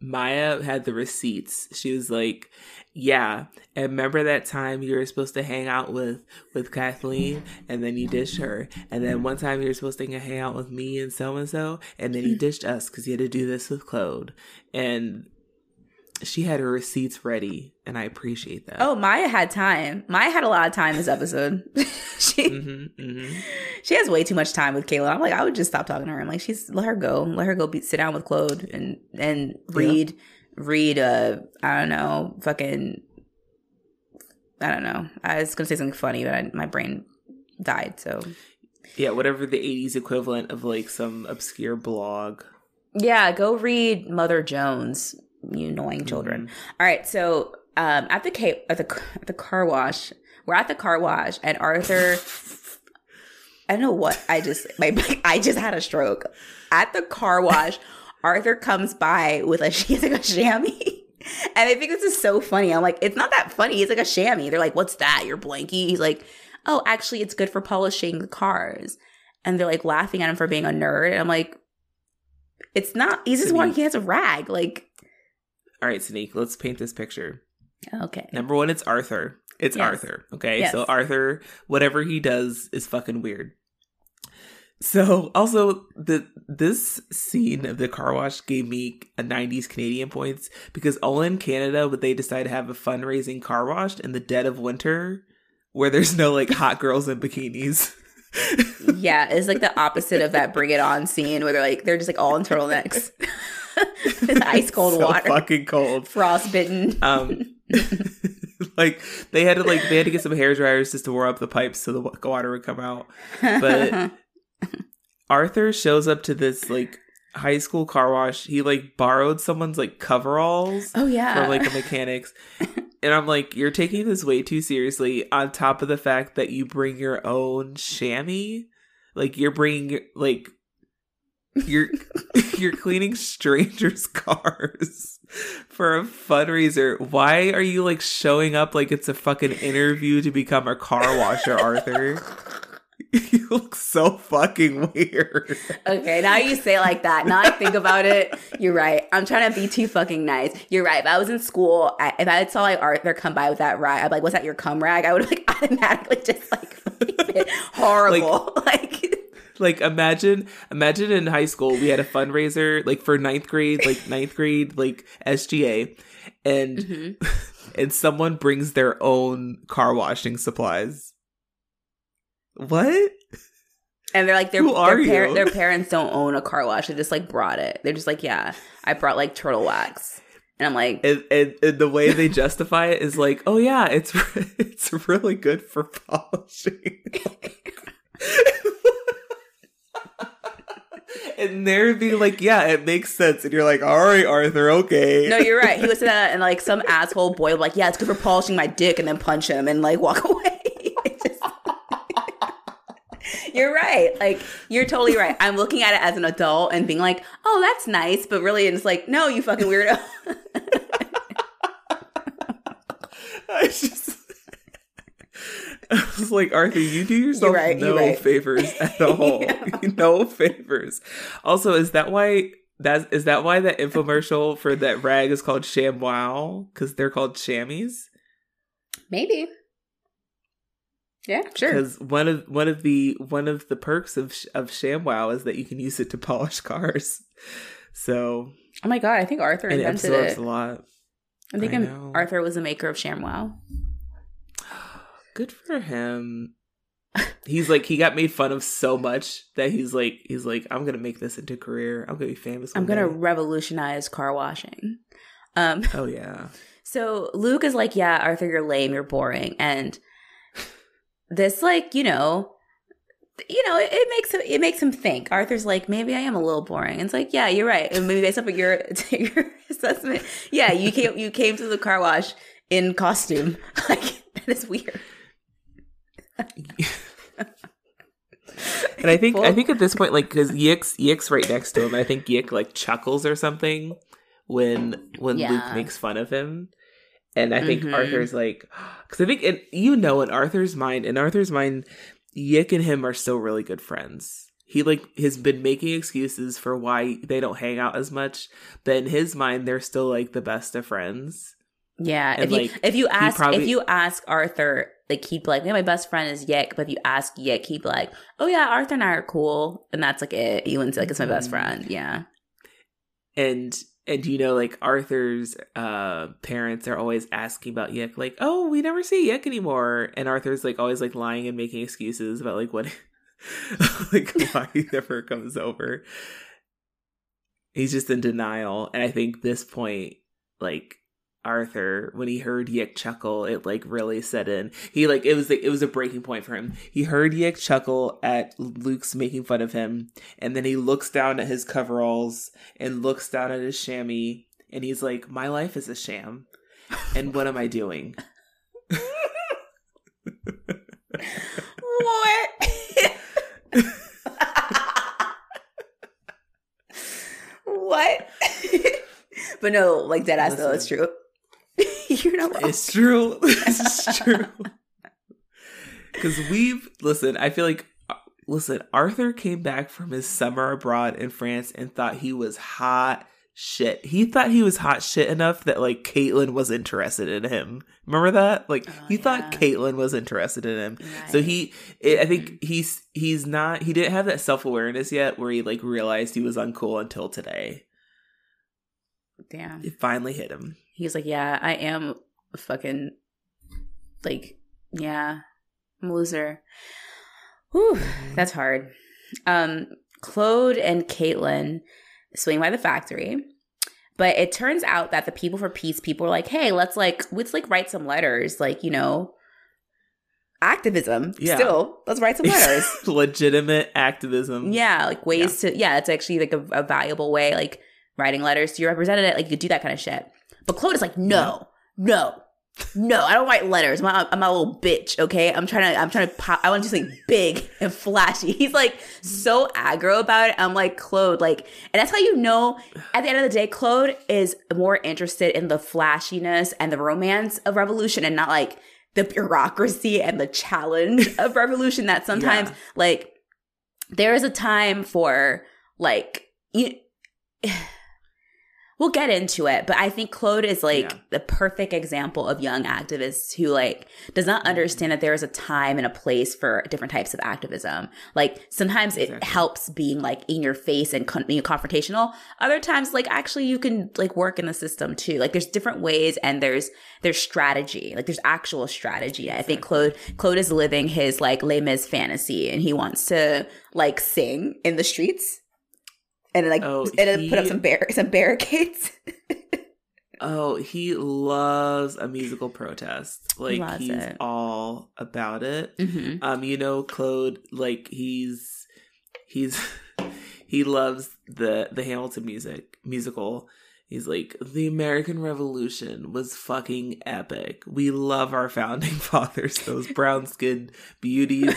Maya had the receipts. She was like, "Yeah, and remember that time you were supposed to hang out with with Kathleen, and then you dished her, and then one time you were supposed to hang out with me and so and so, and then you mm-hmm. dished us because you had to do this with Claude." And she had her receipts ready, and I appreciate that. oh maya had time maya had a lot of time this episode (laughs) (laughs) she hmm hmm She has way too much time with Kayla. I'm like, I would just stop talking to her. I'm like, she's let her go. Let her go be, sit down with Claude and and read read uh I don't know, fucking I don't know. I was gonna say something funny, but I, my brain died. So Yeah, whatever the '80s equivalent of like some obscure blog. yeah, go read Mother Jones. You annoying children. All right, so um at the ca- at the at the car wash, we're at the car wash, and Arthur. I don't know what I just my (laughs) I just had a stroke at the car wash. Arthur comes by with a (laughs) she's like a chamois, and I think this is so funny. I'm like, it's not that funny. It's like a chamois. They're like, what's that? Your blankie? He's like, oh, actually, it's good for polishing the cars. And they're like laughing at him for being a nerd. And I'm like, it's not. He's just one. He has a rag. Like, All right, Sneak, let's paint this picture. okay, Number one, it's Arthur. It's Yes. Arthur. Okay. Yes. So Arthur, whatever he does is fucking weird. So (laughs) also the this scene of the car wash gave me a 90s Canadian points because all in Canada would they decide to have a fundraising car wash in the dead of winter where there's no like hot girls in bikinis. (laughs) yeah, it's like the opposite of that Bring It On scene where they're like they're just like all in turtlenecks, it's (laughs) ice cold So water, fucking cold. frostbitten. Um, (laughs) like they had to like they had to get some hair dryers just to warm up the pipes so the water would come out. But (laughs) Arthur shows up to this like high school car wash. He like borrowed someone's like coveralls oh yeah, from like a mechanics. (laughs) And I'm like, you're taking this way too seriously. On top of the fact that you bring your own chamois, like you're bringing like you're (laughs) you're cleaning strangers' (laughs) cars for a fundraiser. Why are you like showing up like it's a fucking interview to become a car washer, Arthur? (laughs) you look so fucking weird. Okay, now you say like that. Now I think about it. You're right. I'm trying to be too fucking nice. You're right. If I was in school, I, if I saw like Arthur come by with that rag, I'd be like, "Was that your cum rag?" I would like automatically just like horrible. Like, like (laughs) imagine imagine in high school we had a fundraiser like for ninth grade like (laughs) ninth grade like sga and mhm. (laughs) and someone brings their own car washing supplies what and they're like, their Who are their, par- you? their parents don't own a car wash. They just like brought it. They're just like, yeah, I brought like turtle wax, and I'm like, and, and, and the way they justify it is like oh yeah it's it's really good for polishing and they're being like, yeah, it makes sense. And you're like, all right, Arthur, okay. No, you're right. He would say that, and like some asshole boy be like, yeah, it's good for polishing my dick, and then punch him and like walk (laughs) away. Just- you're right. Like you're totally right. I'm looking at it as an adult and being like, oh, that's nice, but really, it's like, no, you fucking weirdo. (laughs) (laughs) I just. (laughs) I was like, Arthur, you do yourself right, no right. favors (laughs) at all. Yeah. (laughs) no favors. Also, is that why that is that why that infomercial for that rag is called Sham Wow? Because they're called chamois. Maybe. Yeah, sure. Because one of one of the one of the perks of of ShamWow is that you can use it to polish cars. So Oh my god, I think Arthur it invented absorbs it. a lot. I think I. Arthur was the maker of ShamWow. Good for him. He's like he got made fun of so much that he's like he's like I'm gonna make this into a career. I'm gonna be famous. I'm gonna day." revolutionize car washing. Um, (laughs) Oh yeah. so Luke is like, "Yeah, Arthur, you're lame, you're boring," and this, like, you know, you know, it, it makes him it makes him think. Arthur's like, maybe I am a little boring. And it's like, yeah, you're right. And maybe based off of your (laughs) your assessment, yeah, you came you came to the car wash in costume. (laughs) Like that is weird. (laughs) And I think I think at this point, like, because Yick's Yick's right next to him, and I think Yick like chuckles or something when when Luke makes fun of him, and I think Mhm. Arthur's like, because I think you know, in Arthur's mind, in Arthur's mind, Yick and him are still really good friends. He like has been making excuses for why they don't hang out as much, but in his mind, they're still like the best of friends. Yeah, And, if you if you ask probably- if you ask Arthur, like he'd be like, "Yeah, my best friend is Yick." But if you ask Yick, he'd be like, "Oh yeah, Arthur and I are cool," and that's like it. You wouldn't say like it's my best Mhm. friend. Yeah, and and you know like arthur's uh parents are always asking about yick like oh we never see yick anymore and arthur's like always like lying and making excuses about like what (laughs) like why he never comes over he's just in denial and i think this point like arthur when he heard yick chuckle it like really set in he like it was like it was a breaking point for him he heard yick chuckle at luke's making fun of him and then he looks down at his coveralls and looks down at his chamois and he's like my life is a sham and what am i doing (laughs) what? (laughs) what? (laughs) but no, like dead ass though, it's true. You're not wrong. it's true it's (laughs) true (laughs) because we've listen i feel like uh, listen arthur came back from his summer abroad in france and thought he was hot shit he thought he was hot shit enough that like caitlin was interested in him remember that like Oh, he thought yeah. caitlin was interested in him So he, i I think he's he's not he didn't have that self awareness yet where he like realized he was uncool until today. damn. It finally hit him. He was like, "Yeah, I am a fucking like, yeah, I'm a loser." Whew, that's hard. Um, Claude and Caitlin swing by the factory, but it turns out that the people for peace people are like, "Hey, let's like let's like write some letters, like you know." Activism. Yeah. Still, let's write some (laughs) letters. Legitimate activism. Yeah, like ways to yeah, it's actually like a, a valuable way, like writing letters to your representative, like you could do that kind of shit. But Claude is like, no, no, no, I don't write letters. I'm not, I'm a little bitch, okay? I'm trying to, I'm trying to pop. I want to do something big and flashy. (laughs) He's like so aggro about it. I'm like Claude, like, and that's how you know. At the end of the day, Claude is more interested in the flashiness and the romance of revolution, and not like the bureaucracy and the challenge of (laughs) revolution. That sometimes, Yeah. like, there is a time for like you we'll get into it but i think claude is like Yeah. the perfect example of young activists who like does not understand that there is a time and a place for different types of activism. Like sometimes it helps being like in your face and con- being confrontational. Other times like actually you can like work in the system too. Like there's different ways and there's there's strategy. Like there's actual strategy. I think claude claude is living his like Les Mis fantasy and he wants to like sing in the streets and like Oh, and then put up some bar- some barricades (laughs) Oh, he loves a musical protest. Like Loves he's it. all about it. mm-hmm. Um, you know, Claude, like he's he's (laughs) he loves the the Hamilton music musical. He's like, the American Revolution was fucking epic. We love our founding (laughs) fathers, those brown skinned beauties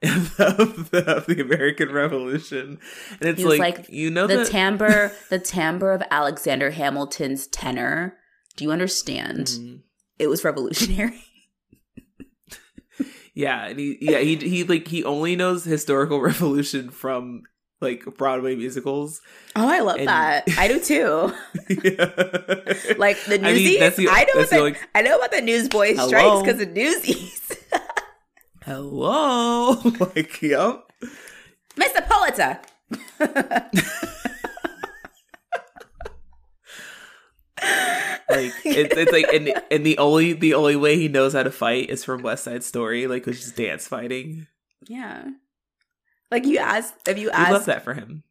(laughs) of the, of the American Revolution. And it's like, like, you know the that timbre, (laughs) the timbre of Alexander Hamilton's tenor. Do you understand? Mhm. It was revolutionary. (laughs) Yeah, and he yeah, he he like he only knows historical revolution from like Broadway musicals. Oh, I love And- that. I do too. yeah. Like the I Newsies. mean, the- I know that's the, the only- I know about the Newsboys Hello? strikes because of Newsies. Hello. (laughs) like, yep. Mr. Pulitzer. Like it's it's like and and the only the only way he knows how to fight is from West Side Story, like which is dance fighting. yeah. Like you asked, if you asked I love that for him.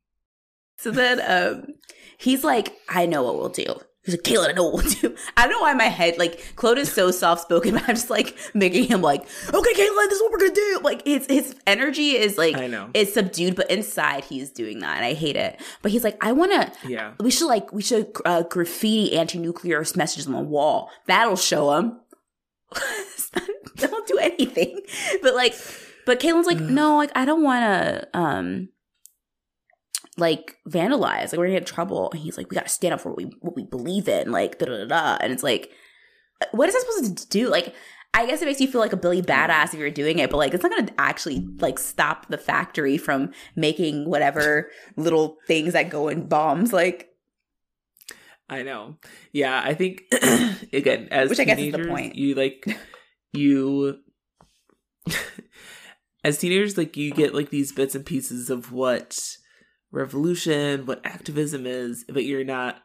so then um, he's like, I know what we'll do. He's like, Kayla, I know what we'll do. I don't know why my head, like, Claude is so soft spoken, (laughs) but I'm just like making him like, okay, Kayla, this is what we're gonna do. Like, his his energy is like, I know. it's subdued, but inside he's doing that, and I hate it. But he's like, I want to. Yeah. We should like we should uh, graffiti anti-nuclear messages on the wall. That'll show them. (laughs) don't do anything. But like, but Caitlin's like, no, like I don't want to, um, like vandalize. Like we're gonna get in trouble. And he's like, we got to stand up for what we what we believe in. Like da da da. da. And it's like, what is that supposed to do? Like. I guess it makes you feel like a Billy badass if you're doing it, but like it's not gonna actually like stop the factory from making whatever (laughs) little things that go in bombs. Like I know. Yeah, I think (clears throat) again, as Which I guess is the point. you like you (laughs) as teenagers, like you get like these bits and pieces of what revolution, what activism is, but you're not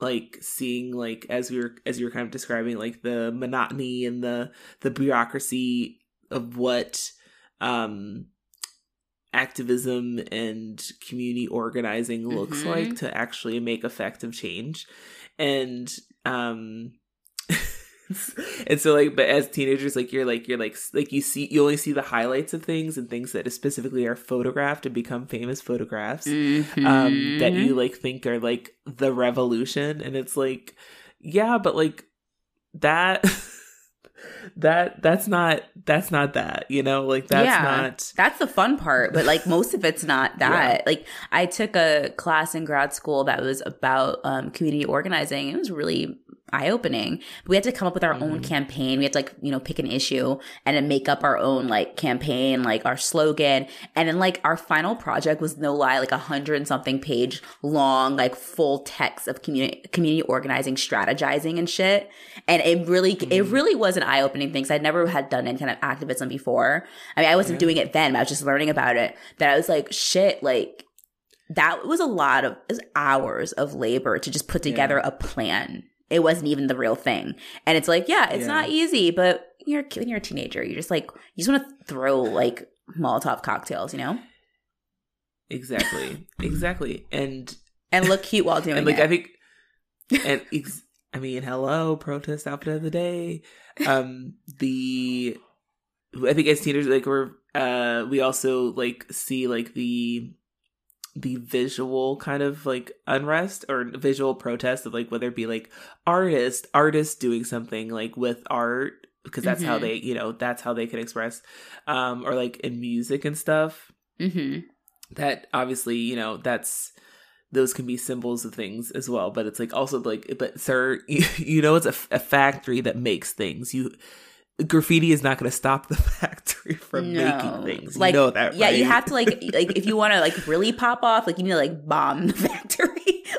like seeing like as we were as you were kind of describing like the monotony and the the bureaucracy of what um activism and community organizing looks Mhm. like to actually make effective change and um (laughs) and so like but as teenagers like you're like you're like like you see you only see the highlights of things and things that specifically are photographed and become famous photographs um that you like think are like the revolution and it's like yeah but like that (laughs) that that's not that's not that you know like that's Yeah. not That's the fun part, but like most of it's not (laughs) that. Like I took a class in grad school that was about um, community organizing. It was really eye opening. We had to come up with our own Mhm. campaign. We had to like you know pick an issue and then make up our own like campaign, like our slogan. And then like our final project was no lie, like a hundred and something page long, like full text of community community organizing, strategizing and shit. And it really it Mhm. really was an eye opening thing. Cause I never had done any kind of activism before. I mean, I wasn't Yeah. doing it then, but I was just learning about it. That I was like, shit, like that was a lot of was hours of labor to just put together a plan. It wasn't even the real thing. And it's like, yeah, it's Yeah. not easy, but you're when you're a teenager, you're just like you just want to throw like Molotov cocktails, you know, exactly (laughs) exactly and and look cute while doing (laughs) and like it. i think and ex- i mean hello protest outfit of the day um the i think as teenagers like we're uh we also like see like the the visual kind of like unrest or visual protest of like whether it be like artist artists doing something like with art because that's how Mhm. they you know that's how they can express um or like in music and stuff. Hmm that obviously you know that's those can be symbols of things as well but it's like also like but sir you, (laughs) you know it's a, a factory that makes things. You graffiti is not going to stop the (laughs) factory from making things you like know that yeah, you have to like (laughs) like if you want to like really pop off, like you need to like bomb the (laughs) factory.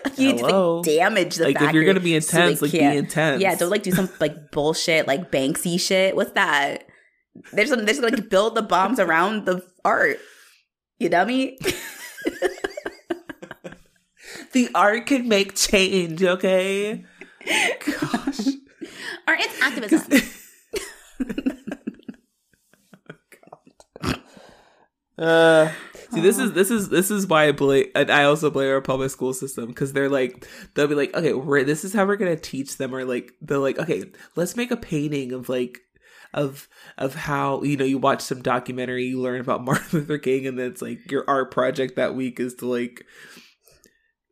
like you need to Hello? like damage the like factory. if you're going to be so intense like be intense Yeah, don't like do some like bullshit like Banksy shit. What's that? There's some there's like build the bombs around the art. You dummy. the art can make change okay gosh Art it's activism. (laughs) Uh, see, this is this is this is why I blame. I also blame our public school system because they're like they'll be like, okay, we're this is how we're gonna teach them, or like they're like, okay, let's make a painting of like of of how you know you watch some documentary, you learn about (laughs) Martin Luther King, and then it's like your art project that week is to like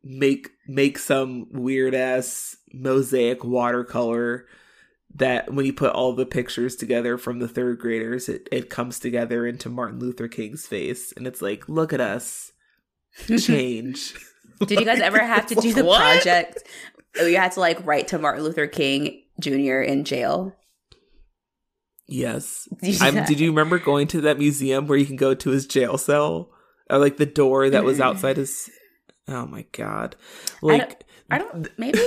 make make some weird ass mosaic watercolor that when you put all the pictures together from the third graders, it, it comes together into Martin Luther King's face. And it's like, look at us (laughs) change. Did you guys ever have to do the (laughs) What? project? You had to like write to Martin Luther King Jr. in jail. Yes. (laughs) Did you I'm, did you remember going to that museum where you can go to his jail cell? Or like the door that was outside his. Oh my God. I Like, don't, I don't. Maybe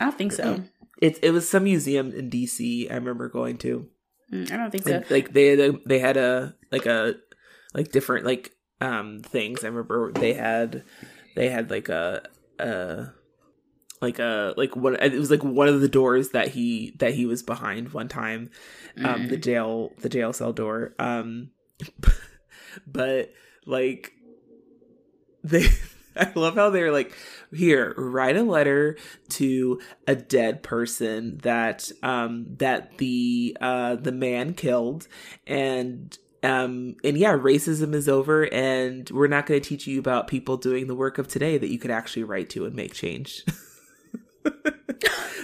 I don't think so. It, it was some museum in DC I remember going to. Mm, I don't think so. And, like they had a, they had a like a like different like um things. I remember they had they had like a uh like a like one it was like one of the doors that he that he was behind one time um Mm. the jail the jail cell door um (laughs) but like they (laughs) I love how they're like here write a letter to a dead person that um that the uh the man killed and um and yeah racism is over and we're not going to teach you about people doing the work of today that you could actually write to and make change (laughs)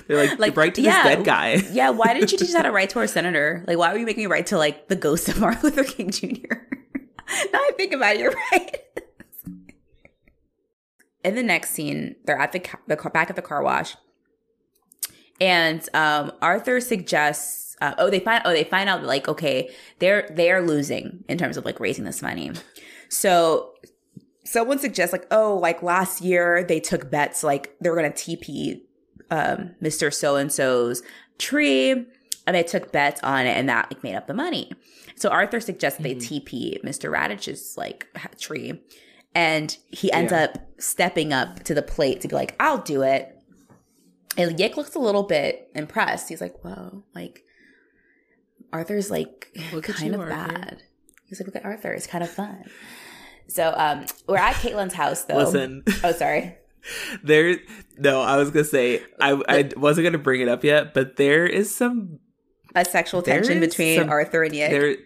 they're like, Like, write to yeah. this dead guy (laughs) yeah, why didn't you teach us how to write to our senator? Like, why were you making me write to like the ghost of Martin Luther King Jr.? now I think about it, you're right. In the next scene, they're at the ca- the car, back at the car wash, and um, Arthur suggests. Uh, oh, they find. Oh, they find out like okay, they're they are losing in terms of like raising this money. So someone suggests like, oh, like last year they took bets like they were gonna TP um, Mr. So and so's tree, and they took bets on it, and that like made up the money. So Arthur suggests they TP Mr. Raditch's like tree, and he ends Yeah. up stepping up to the plate to be like, "I'll do it." And Yick looks a little bit impressed. He's like, "Whoa!" Like Arthur's like Look kind of Arthur. bad. He's like, "Look at Arthur. It's kind of fun." So um, we're at Caitlin's house though. listen Oh, sorry. (laughs) there no i was gonna say i i wasn't gonna bring it up yet but there is some A sexual tension between some- Arthur and Yick. there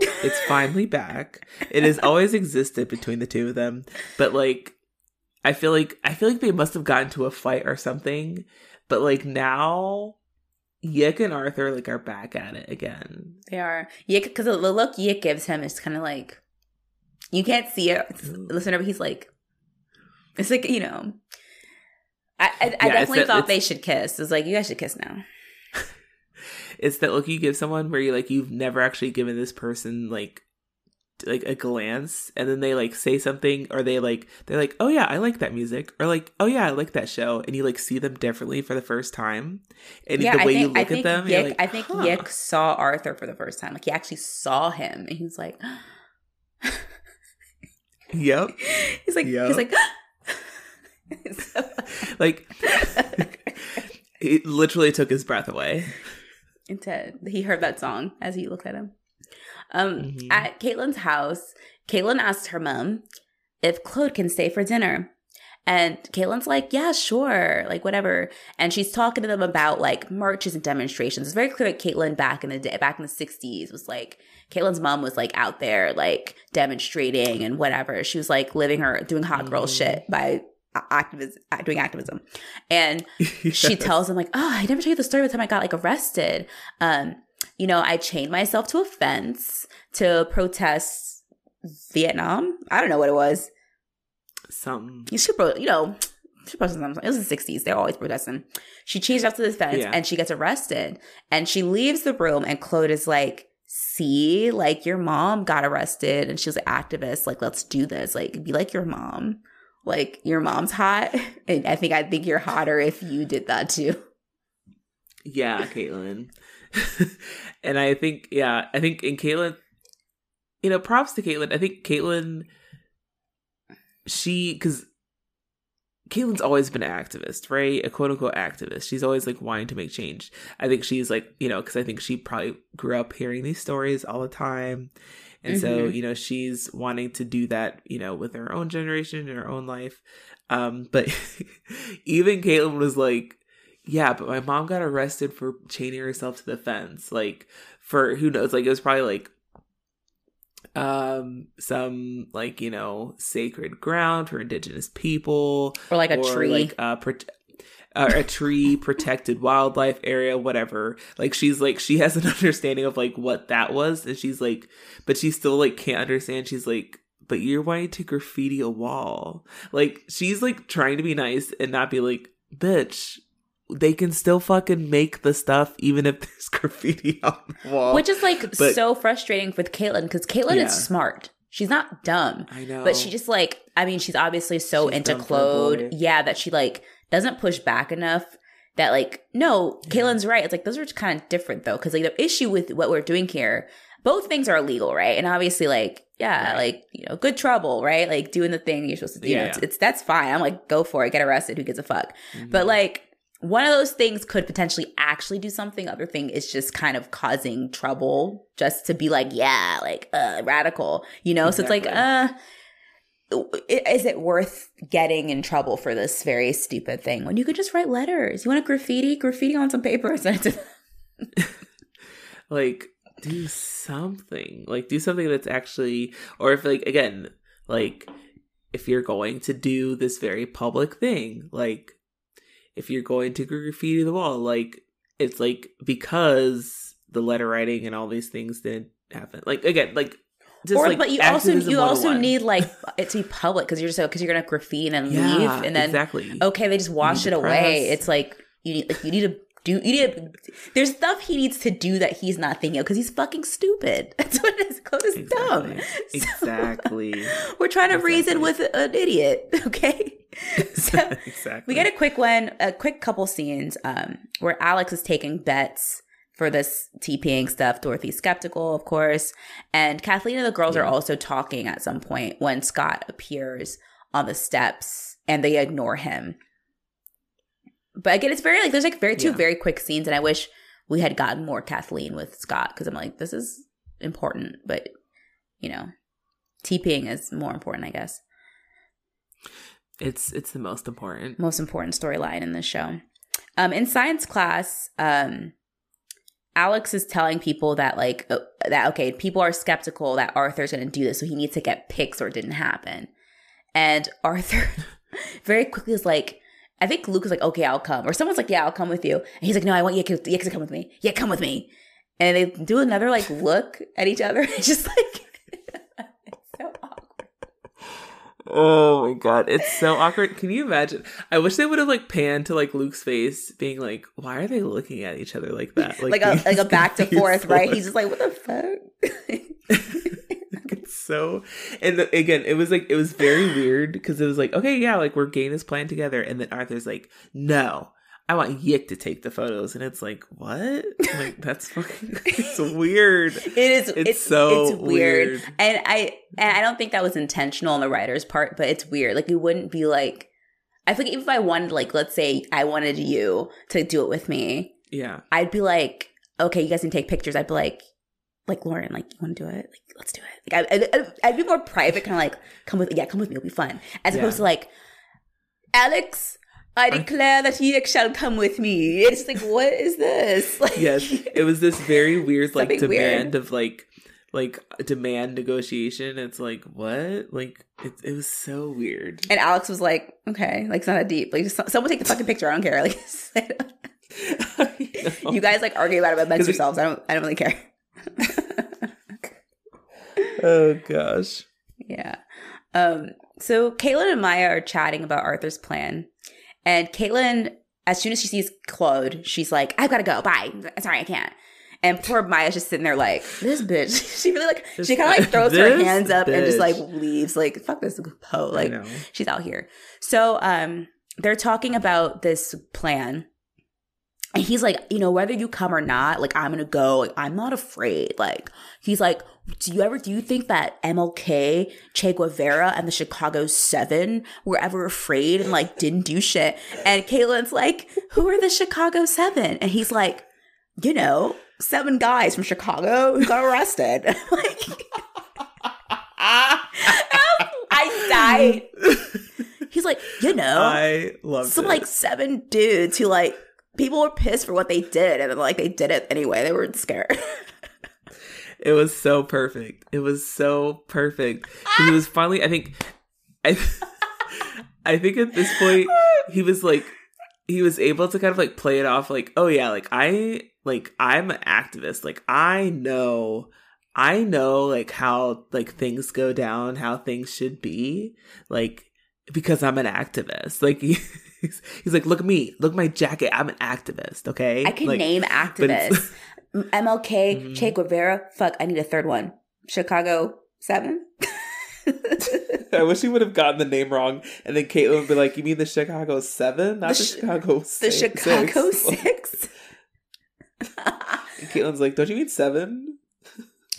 it's finally back it has always existed between the two of them but like i feel like i feel like they must have gotten to a fight or something but like now Yick and Arthur like are back at it again. They are Yick because the look Yick gives him is kind of like you can't see it, Ooh. Mm. listener, but he's like it's like you know. I I, I Yeah, it's definitely thought they should kiss. It's like you guys should kiss now. It's that look you give someone where you like you've never actually given this person like like a glance and then they like say something or they like they're like oh yeah i like that music or like oh yeah i like that show and you like see them differently for the first time and yeah, the I way think you look I at them Yick, like I think huh. Yick saw Arthur for the first time. Like he actually saw him, and he's like, yep (laughs) he's like, Yep. he's like. So- (laughs) (laughs) like it literally took his breath away Instead, he heard that song as he looked at him. Um, Mhm. At Caitlin's house, Caitlin asked her mom if Claude can stay for dinner. And Caitlin's like, yeah, sure, like whatever. And she's talking to them about like marches and demonstrations. It's very clear that Caitlin back in the day, back in the 60s, was like, Caitlin's mom was like out there like demonstrating and whatever. She was like living her, doing hot girl Mhm. shit by activism, doing activism. And (laughs) she tells him like, "Oh, I never told you the story of the time I got like arrested. Um, you know, I chained myself to a fence to protest Vietnam. I don't know what it was. something You should, pro- you know, she protested something. It was the '60s. They're always protesting. She chains herself to this fence Yeah. and she gets arrested. And she leaves the room, and Claude is like. See, like your mom got arrested and she was an activist. Like, let's do this. Like, be like your mom. Like, your mom's hot. (laughs) And I think I think you're hotter if you did that too. Yeah, Caitlin. (laughs) and I think, yeah, I think in Caitlin, you know, props to Caitlin. I think Caitlin, she, because Caitlin's always been an activist, right? A quote unquote activist. She's always like wanting to make change. I think she's like, you know, because I think she probably grew up hearing these stories all the time. And so, Mhm. you know, she's wanting to do that, you know, with her own generation and her own life. Um, but (laughs) even Caitlin was like, yeah, but my mom got arrested for chaining herself to the fence. Like, for who knows, like it was probably like um some like you know sacred ground for indigenous people or like a tree like uh, pro- uh, a tree protected wildlife area whatever like she's like she has an (laughs) understanding of like what that was and she's like but she still like can't understand she's like but you're wanting to graffiti a wall like she's like trying to be nice and not be like bitch they can still fucking make the stuff even if (laughs) there's graffiti on the wall. Which is like but, so frustrating with Caitlin because Caitlin yeah. is smart. She's not dumb. I know. But she just like I mean, she's obviously so she's into Claude. Yeah, that she like doesn't push back enough. That like, no, yeah. Caitlin's right. It's like those are kind of different though. Cause like the issue with what we're doing here, both things are illegal, right? And obviously, like, yeah, right. like, you know, good trouble, right? Like doing the thing you're supposed to do. Yeah. You know, it's, it's, that's fine. I'm like, go for it, get arrested, who gives a fuck? Mm-hmm. But like one of those things could potentially actually do something. Other thing is just kind of causing trouble just to be like, yeah, like uh radical, you know? Exactly. So it's like, uh is it worth getting in trouble for this very stupid thing when you could just write letters? You want a graffiti? Graffiti on some paper to (laughs) like do something. Like do something that's actually or if like again, like if you're going to do this very public thing, like if you're going to graffiti the wall, like it's like because the letter writing and all these things didn't happen. Like again, like just or, like but you also you also need like it to be public because you're just because you're gonna graffiti and yeah, leave and then exactly okay they just wash it away. It's like you need like you need to do you need to, there's stuff he needs to do that he's not thinking of because he's fucking stupid. (laughs) That's what it is. Claude is exactly. dumb. Exactly. (laughs) So, we're trying to exactly. reason with an idiot. (laughs) Okay. So exactly. we get a quick one, a quick couple scenes um, where Alex is taking bets for this TPing stuff. Dorothy's skeptical, of course. And Kathleen and the girls yeah. are also talking at some point when Scott appears on the steps and they ignore him. But again, it's very like there's like very two yeah. very quick scenes, and I wish we had gotten more Kathleen with Scott because I'm like, this is important, but you know, TPing is more important, I guess. It's it's the most important. Most important storyline in this show. Um, in science class, um, Alex is telling people that like uh, that okay, people are skeptical that Arthur's going to do this, so he needs to get pics or it didn't happen. And (laughs) Arthur very quickly is like, I think Luke is like, okay, I'll come, or someone's like, yeah, I'll come with you. And he's like, no, I want you to, come with me. Yeah, come with me. And they do another like look at each other. It's (laughs) just like Oh my god, it's so awkward. Can you imagine? I wish they would have like panned to like Luke's face, being like, "Why are they looking at each other like that?" Like, like a like a (laughs) back to forth, right? He's just like, "What the fuck." (laughs) it's so, and the, again, it was like it was very weird because it was like, okay, yeah, like we're getting this plan together, and then Arthur's like, "No, I want Yick to take the photos, and it's like, what? Like that's (laughs) fucking. It's weird. It is. It's, it's so it's weird. weird. and I and I don't think that was intentional on the writer's part, but it's weird. Like you wouldn't be like, I think even if I wanted, like, let's say I wanted you to do it with me, yeah, I'd be like, okay, you guys can take pictures. I'd be like, like Lauren, like you want to do it? Like let's do it. Like I, would I'd be more private, kind of like come with, yeah, come with me. It'll be fun, as yeah. opposed to like Alex I declare that ye shall come with me. It's like, what is this? (laughs) Like, yes, it was this very weird, like demand weird. of like, like demand negotiation. It's like what? Like it, it was so weird. And Alex was like, okay, like it's not that deep. Like just someone take the fucking picture. I don't care. (laughs) Like (laughs) you guys like argue about it amongst yourselves. I don't. I don't really care. oh gosh. Yeah. Um. So Caitlin and Maya are chatting about Arthur's plan and Caitlin, as soon as she sees Claude, she's like, I've got to go. Bye. Sorry, I can't. And poor Maya's just sitting there like, this bitch. (laughs) she really like, this, she kind of like throws her (laughs) hands up bitch. and just like leaves, like, fuck this hoe. Like, she's out here. So, um, they're talking about this plan and he's like, you know, whether you come or not, like, I'm gonna go. Like, I'm not afraid. Like, he's like, do you ever, do you think that MLK, Che Guevara, and the Chicago Seven were ever afraid and like didn't do shit? And Caitlin's like, who are the Chicago Seven? And he's like, you know, seven guys from Chicago who got arrested. (laughs) like, (laughs) I died. (laughs) He's like, you know, I love some it. like seven dudes who like people were pissed for what they did and like they did it anyway. They weren't scared. (laughs) it was so perfect. It was so perfect. It was finally. I think. I. (laughs) I think at this point he was like he was able to kind of like play it off like oh yeah like I like I'm an activist like I know I know like how like things go down how things should be like because I'm an activist like (laughs) he's, (laughs) he's like look at me look at my jacket I'm an activist okay I can Like, name activists. (laughs) MLK, Mhm. Che Guevara. Fuck, I need a third one. Chicago Seven. (laughs) I wish he would have gotten the name wrong, and then Caitlin would be like, "You mean the Chicago Seven, not The the, Ch- Chicago the Chicago six." Six. Caitlin's like, "Don't you mean seven? (laughs)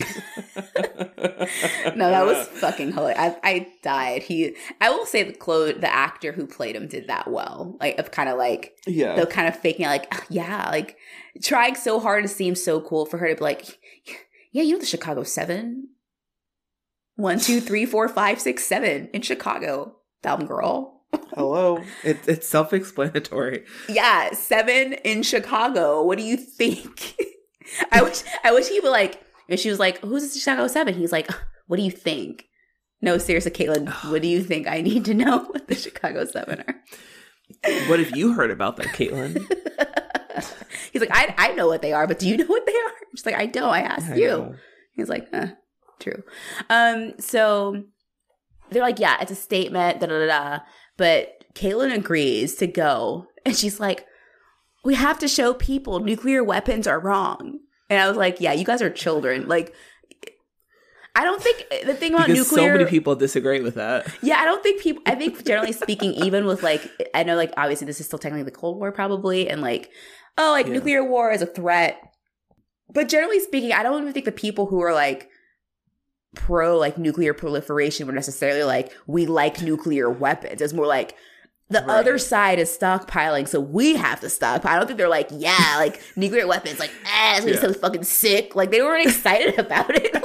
no, that was fucking hilarious. I, I died. He, I will say the clo- the actor who played him did that well. Like of kind of like yeah. the kind of faking like "Ah, yeah, like trying so hard to seem so cool for her to be like, yeah, you know the Chicago Seven. One, two, three, four, five, six, seven in Chicago. Dumb girl. Hello, it, it's self-explanatory. Yeah, seven in Chicago. What do you think? (laughs) I wish I wish he would like if she was like, Who's the Chicago Seven? He's like, What do you think? No, seriously, Caitlin, (sighs) what do you think? I need to know what the Chicago Seven are. What have you heard about that, Caitlin? (laughs) He's like, I I know what they are, but do you know what they are? She's like, I don't. I asked I you. know. He's like, eh, true. Um, so they're like, yeah, it's a statement, da da da. da. But Caitlin agrees to go, and she's like, we have to show people nuclear weapons are wrong. And I was like, yeah, you guys are children. Like, I don't think the thing about Because nuclear. so many people disagree with that. Yeah, I don't think people. I think generally speaking, even with like, I know like obviously this is still technically the Cold War probably, and like, oh, like Yeah. nuclear war is a threat. But generally speaking, I don't even think the people who are like pro like nuclear proliferation were necessarily like we like nuclear weapons. It's more like the Right. other side is stockpiling, so we have to stockpile. I don't think they're like, yeah, like (laughs) nuclear weapons, like, ah, it's gonna Yeah. so fucking sick. Like they weren't excited (laughs) about it. (laughs)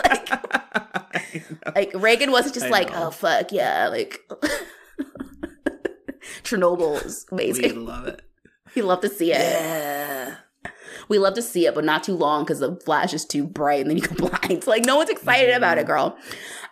Like, like Reagan wasn't just I like, know. oh fuck yeah, like Chernobyl's we amazing. love it. We love to see it. Yeah. We love to see it, but not too long because the flash is too bright and then you go blind. So, like no one's excited about it, girl.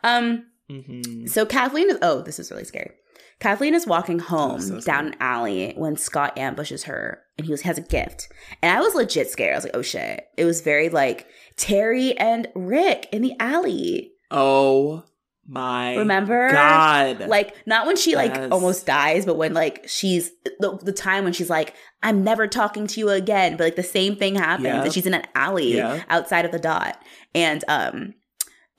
Um, hmm so Kathleen is oh, this is really scary. Kathleen is walking home so down an alley when Scott ambushes her and he was, has a gift. And I was legit scared. I was like, oh shit. It was very like Terry and Rick in the alley. Oh my Remember? God. Like not when she like almost dies, but when like she's the, the time when she's like, I'm never talking to you again. But like the same thing happens. Yeah. And she's in an alley Yeah. outside of the dot. And um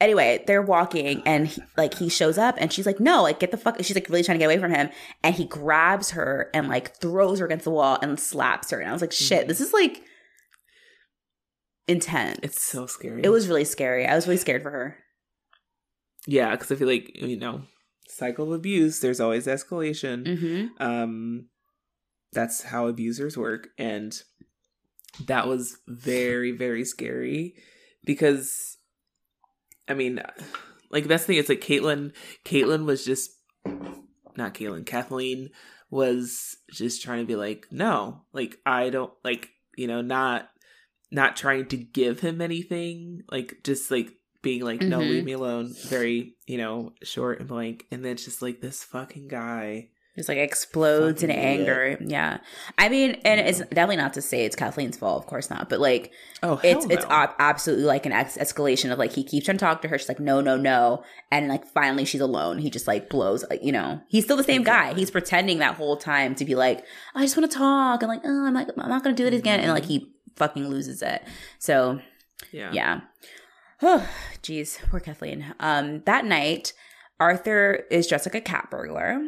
anyway, they're walking and he, like he shows up and she's like, no, like get the fuck she's like really trying to get away from him. And he grabs her and like throws her against the wall and slaps her. And I was like, shit, this is like intense. it's so scary. it was really scary. I was really scared for her. yeah, because I feel like you know, cycle of abuse. There's always escalation. Mm-hmm. Um, that's how abusers work, and that was very very scary because, I mean, like that's the thing. It's like Caitlin. Caitlin was just not Caitlin. Kathleen was just trying to be like, no, like I don't like you know not not trying to give him anything, like just like being like, no, Mhm. leave me alone. Very you know short and blank, and then it's just like this fucking guy. Just like explodes in Fucking idiot. anger. Yeah, I mean, and it's definitely not to say it's Kathleen's fault, of course not. But like, Oh, it's it's no. ab- absolutely like an ex- escalation of like he keeps trying to talk to her. She's like, no, no, no, and like finally she's alone. He just like blows. Like, you know, he's still the same guy. He's pretending that whole time to be like, I just want to talk, and like, oh, I'm like, I'm not gonna do it again, and like he fucking loses it. So yeah. yeah. Oh, geez, poor Kathleen. Um, that night, Arthur is dressed like a cat burglar,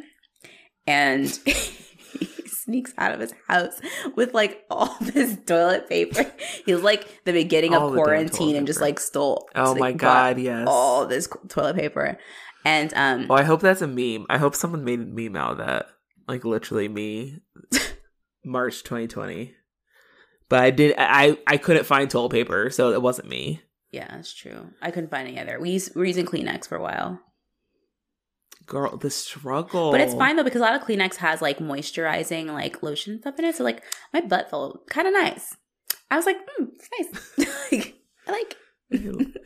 and (laughs) he sneaks out of his house with like all (laughs) this toilet paper. He's like the beginning All of the quarantine and just like stole. Oh my god, yes. all this toilet paper, and um, Oh, I hope that's a meme. I hope someone made a meme out of that. Like literally me, (laughs) March 2020. But I did. I I couldn't find toilet paper, so it wasn't me. yeah, that's true. I couldn't find any other. We use, we're using Kleenex for a while. Girl, the struggle. But it's fine though because a lot of Kleenex has like moisturizing like lotion stuff in it. So like my butt felt kind of nice. I was like, hmm, it's nice. (laughs) like, I like. (laughs)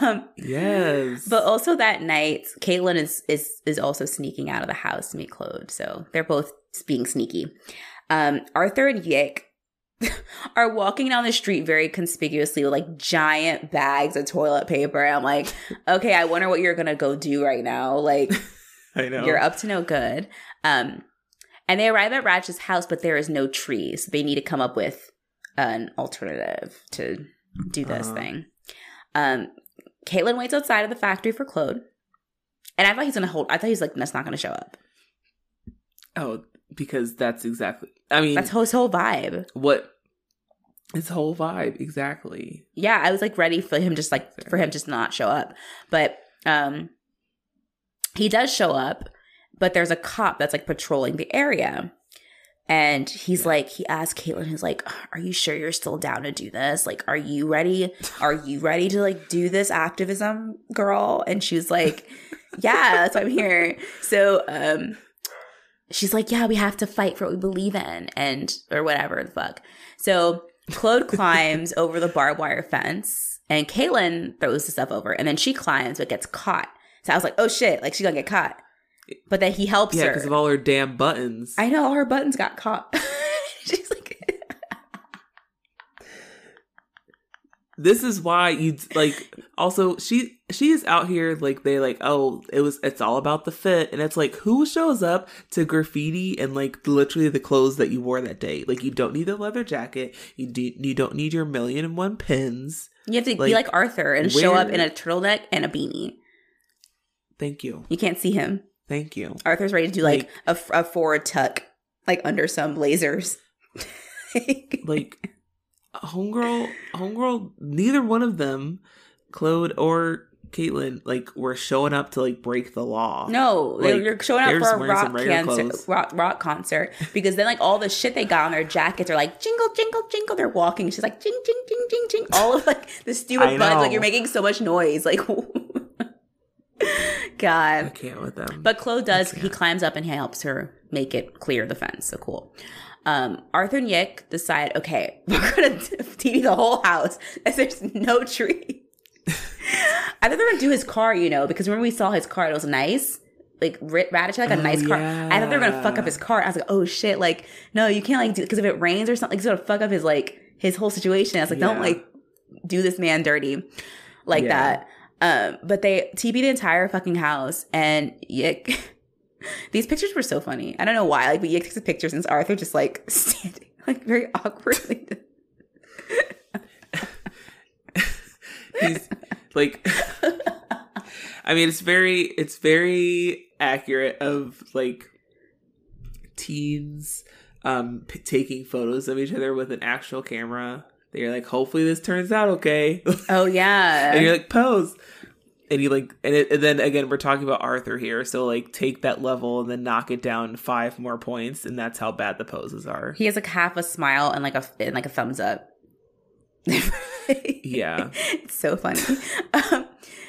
Um, Yes. but also that night, Caitlin is is is also sneaking out of the house to meet Claude. So they're both being sneaky. Um, Arthur and Yick (laughs) are walking down the street very conspicuously with like giant bags of toilet paper. I'm like, okay, I wonder what you're gonna go do right now. Like, (laughs) I know. you're up to no good. Um, and they arrive at Raditch's house, but there is no tree, so they need to come up with an alternative to do this Uh-huh. thing. Um, Caitlin waits outside of the factory for Claude, and I thought he's gonna hold. I thought he's like, that's not gonna show up. Oh, because that's exactly. I mean, That's his whole vibe. what his whole vibe exactly. Yeah, I was like ready for him just like for him just not show up, but um, he does show up. But there's a cop that's like patrolling the area. And he's like, he asked Caitlin, he's like, Are you sure you're still down to do this? Like, are you ready? Are you ready to like do this activism, girl? And she was like, (laughs) Yeah, that's why I'm here. So um she's like, Yeah, we have to fight for what we believe in and or whatever the fuck. So Claude (laughs) climbs over the barbed wire fence and Caitlin throws the stuff over and then she climbs but gets caught. So I was like, oh shit, like she's gonna get caught. But then he helps Yeah, her. because of all her damn buttons. I know all her buttons got caught. (laughs) She's like, this is why you like. Also, she she is out here like they like. Oh, it was. It's all about the fit, and it's like who shows up to graffiti and like literally the clothes that you wore that day. Like you don't need the leather jacket. You do. You don't need your million and one pins. you have to be Like, like Arthur and show up in a turtleneck and a beanie. Thank you. You can't see him. Thank you. Arthur's ready to do like, a, a forward tuck, like under some blazers. (laughs) like homegirl homegirl neither one of them claude or caitlin like were showing up to like break the law No, Like, you're showing up for a rock concert, rock, rock concert because then like all the shit they got on their jackets are like jingle, jingle, jingle. They're walking. She's like jing, jing, jing, jing, jing. All of like the stupid buttons. Like you're making so much noise. Like, (laughs) God. i can't with them But Claude does. He climbs up and he helps her make it clear the fence. So cool. Um, Arthur and Yick decide, okay, (laughs) we're gonna TP the whole house as there's no tree. I thought they were gonna do his car, you know, because when we saw his car, it was nice. Like Raditch like a Oh, nice car. I thought they were gonna fuck up his car. I was like, oh shit, like no, you can't like do because if it rains or something, it's gonna fuck up his like his whole situation. I was like, don't like do this man dirty like Yeah. that. Um, but they TP the entire fucking house and Yick. (laughs) These pictures were so funny. I don't know why. Like, but Yick takes a picture since Arthur just like (laughs) standing like very awkwardly. he's like i mean it's very it's very accurate of like teens um p- taking photos of each other with an actual camera they're like hopefully this turns out okay oh (laughs) yeah. and you're like pose and you like and, it, and then again we're talking about arthur here so like take that level and then knock it down five more points and that's how bad the poses are he has like half a smile and like a and like a thumbs up. (laughs) yeah it's so funny. (laughs) Um,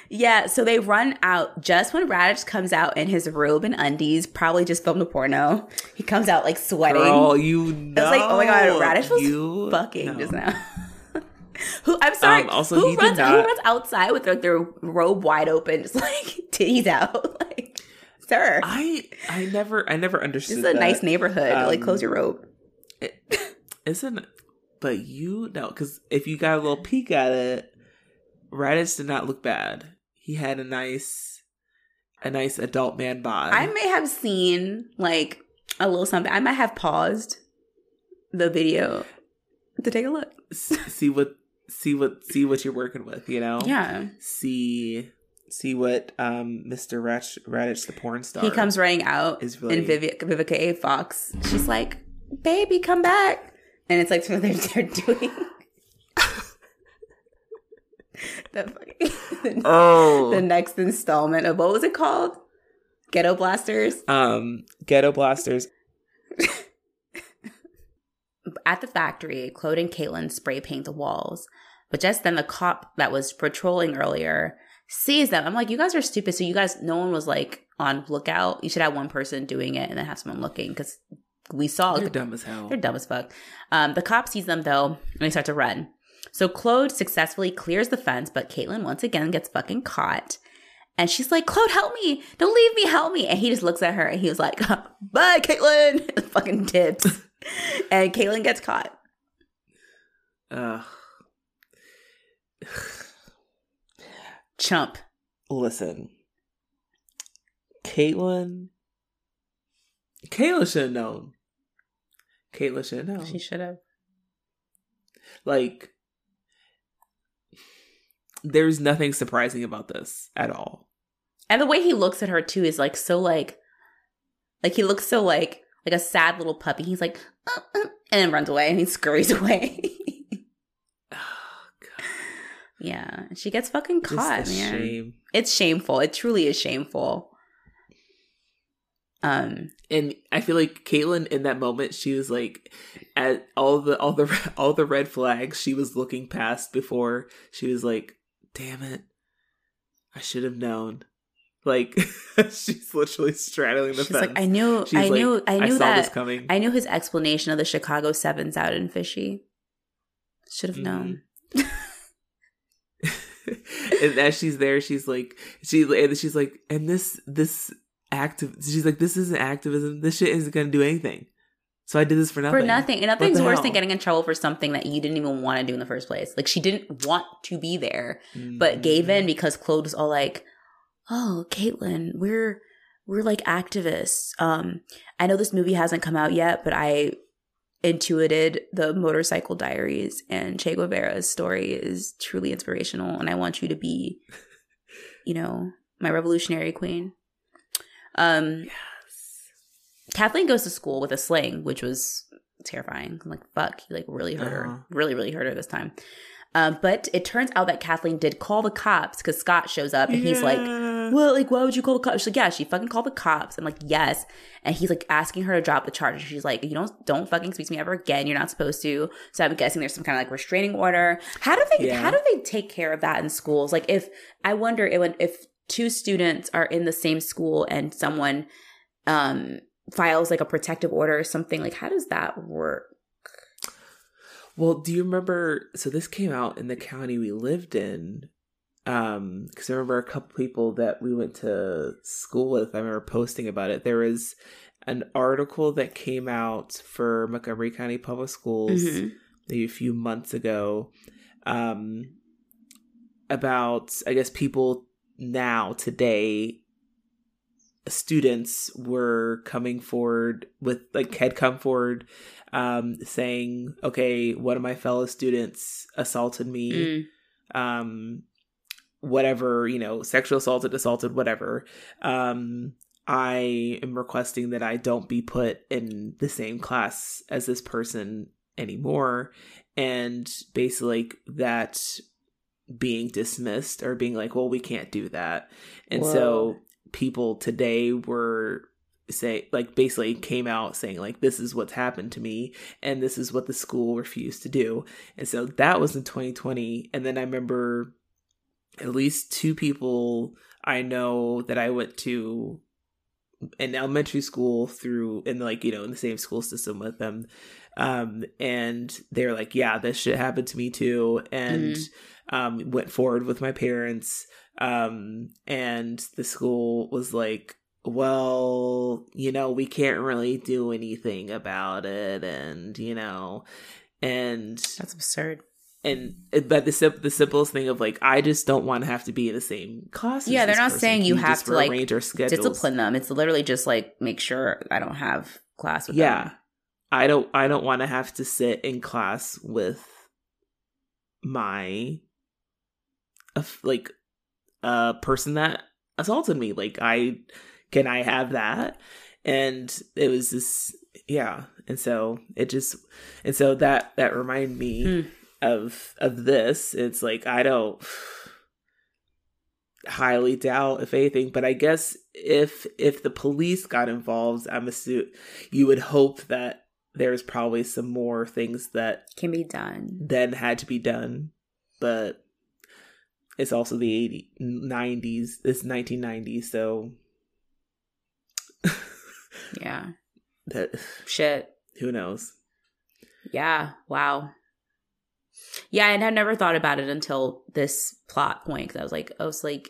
yeah, so they run out just when Raditch comes out in his robe and undies, probably just filmed a porno. He comes out like sweating. girl you know I was like, oh my god, Raditch was fucking know. just now. (laughs) (laughs) who I'm sorry. Um, also, who runs who runs outside with like their robe wide open, (laughs) just like titties out, (laughs) like sir. i i never i never understood This is a that. nice neighborhood. like Um, close your robe. isn't but you know because if you got a little peek at it Raditch did not look bad he had a nice a nice adult man bod I may have seen like a little something. I might have paused the video to take a look. See what see what see what you're working with you know Yeah. see see what um mr Ratch, Raditch the porn star He comes running out is really and Vivica, Vivica A. Fox, she's like, baby, come back. And it's like what (laughs) they're, doing. (laughs) the, fucking, oh (laughs) the next installment of what was it called? Ghetto Blasters. um ghetto blasters At the factory, Claude and Caitlin spray paint the walls. But just then, the cop that was patrolling earlier sees them. I'm like, you guys are stupid. So you guys, no one was like on lookout. You should have one person doing it and then have someone looking because we saw they're dumb as hell They're dumb as fuck. Um, the cop sees them though, and they start to run. So Claude successfully clears the fence, but Caitlin once again gets fucking caught. And she's like, Claude, help me. Don't leave me. Help me. And he just looks at her and he was like, (laughs) bye, Caitlin. (laughs) fucking tips. And Caitlin gets caught. Uh, Chump. listen, Caitlin. Caitlin should have known. Caitlin should have known. She should have. like, there's nothing surprising about this at all. And the way he looks at her too is like so like, like he looks so like like a sad little puppy. He's like, uh, uh, and then runs away and he (laughs) scurries away. Oh, God. yeah, she gets fucking caught, man. shame. It's shameful. It truly is shameful. Um, and I feel like Caitlin in that moment, she was like, at all the all the (laughs) all the red flags she was looking past before. She was like, "Damn it, I should have known." Like (laughs) she's literally straddling the she's fence. like, I knew, She's I like, knew, I knew this that. coming. I knew his explanation of the Chicago Sevens out in Fishy. Should have Mhm. known. (laughs) and as she's there, she's like, she and she's like, and this this active. She's like, this isn't activism. This shit isn't gonna do anything. So I did this for nothing. For nothing. And nothing's worse hell? than getting in trouble for something that you didn't even want to do in the first place. Like she didn't want to be there, but gave in because Claude was all like, "Oh, Caitlin, we're we're like activists. Um, I know this movie hasn't come out yet, but I intuited the Motorcycle Diaries and Che Guevara's story is truly inspirational, and I want you to be, you know, my revolutionary queen." Um, Yes. Kathleen goes to school with a sling, which was terrifying. I'm like, fuck, he like really hurt Uh-huh. her. Really, really hurt her this time. Um, but it turns out that Kathleen did call the cops because Scott shows up and he's like, Yeah. Well, like, why would you call the cops? She's like, yeah, she fucking called the cops. I'm like, yes. And he's like asking her to drop the charge. She's like, you don't, don't fucking speak to me ever again. You're not supposed to. So I'm guessing there's some kind of like restraining order. How do they, Yeah. how do they take care of that in schools? Like, if I wonder if, if two students are in the same school and someone, um, files like a protective order or something, like, how does that work? Well, do you remember? So this came out in the county we lived in. Um, because I remember a couple people that we went to school with. I remember posting about it. There was an article that came out for Montgomery County Public Schools Mhm. maybe a few months ago, um, about I guess people now today students were coming forward with like had come forward um saying okay one of my fellow students assaulted me Mm. um whatever you know sexual assaulted assaulted whatever um i am requesting that i don't be put in the same class as this person anymore. And basically like that being dismissed or being like well we can't do that. And Whoa. so people today were say like basically came out saying like this is what's happened to me and this is what the school refused to do. And so that was in 2020 and then i remember at least two people i know that i went to in elementary school through in like you know in the same school system with them. Um and they're like yeah this shit happened to me too. And um went forward with my parents. Um and the school was like well you know we can't really do anything about it. And you know and That's absurd. And but the sim- the simplest thing of like I just don't want to have to be in the same class. as Yeah, they're not person. saying Can you have to, like? Discipline them. It's literally just like make sure I don't have class with Yeah, them. I don't. I don't want to have to sit in class with my, like, a person that assaulted me. Like, I can I have that? And it was this, yeah. And so it just, and so that that reminded me Hmm. Of of this. It's like I don't highly doubt if anything but i guess if if the police got involved i'm assuming you would hope that there's probably some more things that Can be done. then had to be done but it's also the 80 90s it's 1990s so Yeah. (laughs) that Shit. who knows Yeah. Wow. Yeah, and I've never thought about it until this plot point. Cause I was like, I was like,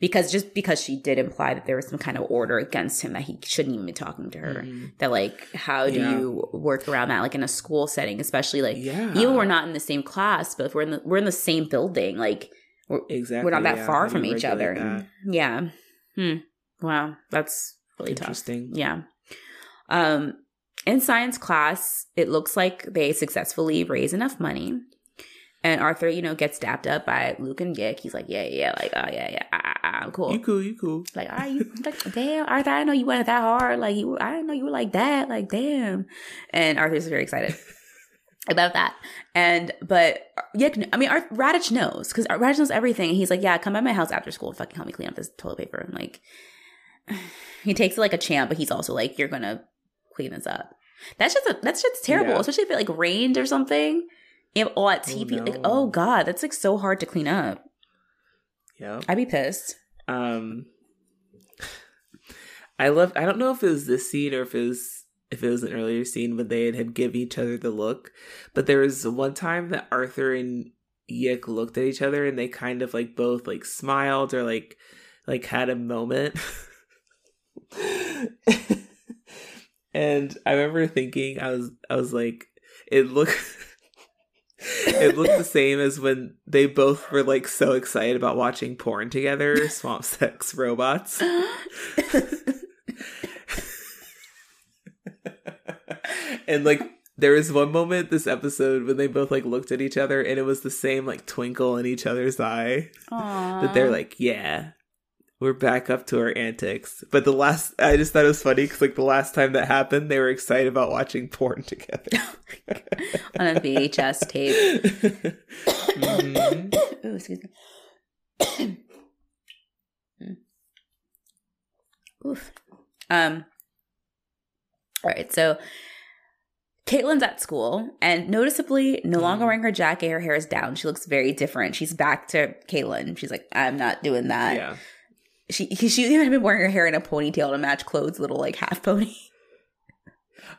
because just because she did imply that there was some kind of order against him that he shouldn't even be talking to her. Mhm. That like, how do Yeah. you work around that? Like in a school setting, especially like Yeah. even we're not in the same class, but if we're in the we're in the same building, like we're, exactly. we're not that yeah. far How from each other. that? Yeah. Hmm. Wow, that's really tough. Interesting. Yeah. Um, in science class, it looks like they successfully raise enough money. And Arthur, you know, gets dapped up by Luke and Yick. He's like, yeah, yeah, like, oh, yeah, yeah, ah, ah, ah, cool. You cool, you cool. Like, are you like, damn, Arthur, I know you went that hard. Like, you, I didn't know you were like that. Like, damn. And Arthur's very excited (laughs) about that. And, but, yeah, I mean, Arth- Raditch knows because Raditch knows everything. And he's like, yeah, come by my house after school and fucking help me clean up this toilet paper. And like, (sighs) he takes it like a champ, but he's also like, you're gonna clean this up. That's just a, that's just terrible, Yeah. especially if it like rained or something. Have all that Oh, TP, like, oh god, that's like so hard to clean up. Yeah. I'd be pissed. Um I love I don't know if it was this scene or if it was if it was an earlier scene when they had, had given each other the look. But there was one time that Arthur and Yick looked at each other and they kind of like both like smiled or like like had a moment. (laughs) and I remember thinking I was I was like it looked (laughs) it looked the same as when they both were like so excited about watching porn together, (laughs) Swamp Sex Robots. (laughs) and like there was one moment this episode when they both like looked at each other and it was the same like twinkle in each other's eye that they're like, yeah, we're back up to our antics. But the last, I just thought it was funny because like the last time that happened, they were excited about watching porn (laughs) together. (laughs) on a VHS tape. Mhm. (coughs) Ooh, excuse me. (coughs) Oof. Um. All right, so Caitlin's at school and noticeably no longer Mhm. wearing her jacket. Her hair is down. She looks very different. She's back to Caitlin. She's like, I'm not doing that. yeah. She she even had been wearing her hair in a ponytail to match clothes, little like half pony.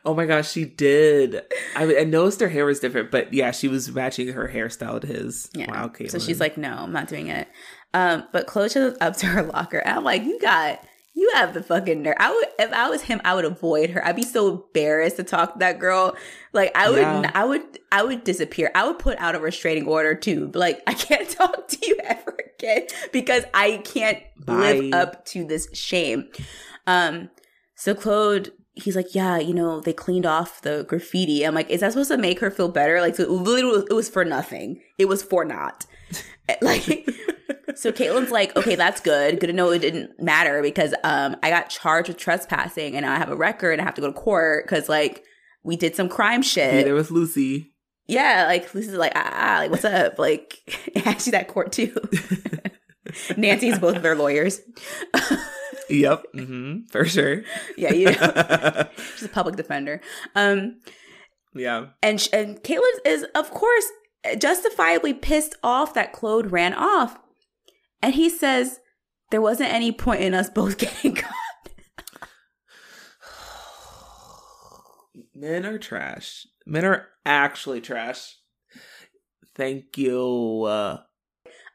Oh my gosh, she did. I, I noticed her hair was different, but yeah, she was matching her hairstyle to his. Yeah. Wow, Caitlin. So she's like, no, I'm not doing it. Um, but Claude shows up to her locker, and I'm like, you got, you have the fucking nerve. I would, if I was him, I would avoid her. I'd be so embarrassed to talk to that girl. Like, I would, Yeah. I would, I would disappear. I would put out a restraining order too. Like, (laughs) I can't talk to you ever again because I can't live up to this shame. Um, so Claude, he's like, yeah, you know, they cleaned off the graffiti. I'm like, is that supposed to make her feel better? Like, so it literally, it was for nothing. It was for naught. (laughs) like, so Caitlin's like, okay, that's good. Good to know it didn't matter because um I got charged with trespassing and I have a record and I have to go to court because like we did some crime shit. there was Lucy. Yeah, like Lucy's like, ah, ah, like what's up? Like, (laughs) actually that court too. (laughs) Nancy's both of their lawyers. Yep, hmm for sure. yeah, you know, she's a public defender. Um, yeah. and and Caitlin is of course justifiably pissed off that Claude ran off, and he says there wasn't any point in us both (laughs) getting caught. (sighs) Men are trash. Men are actually trash. Thank you. Uh,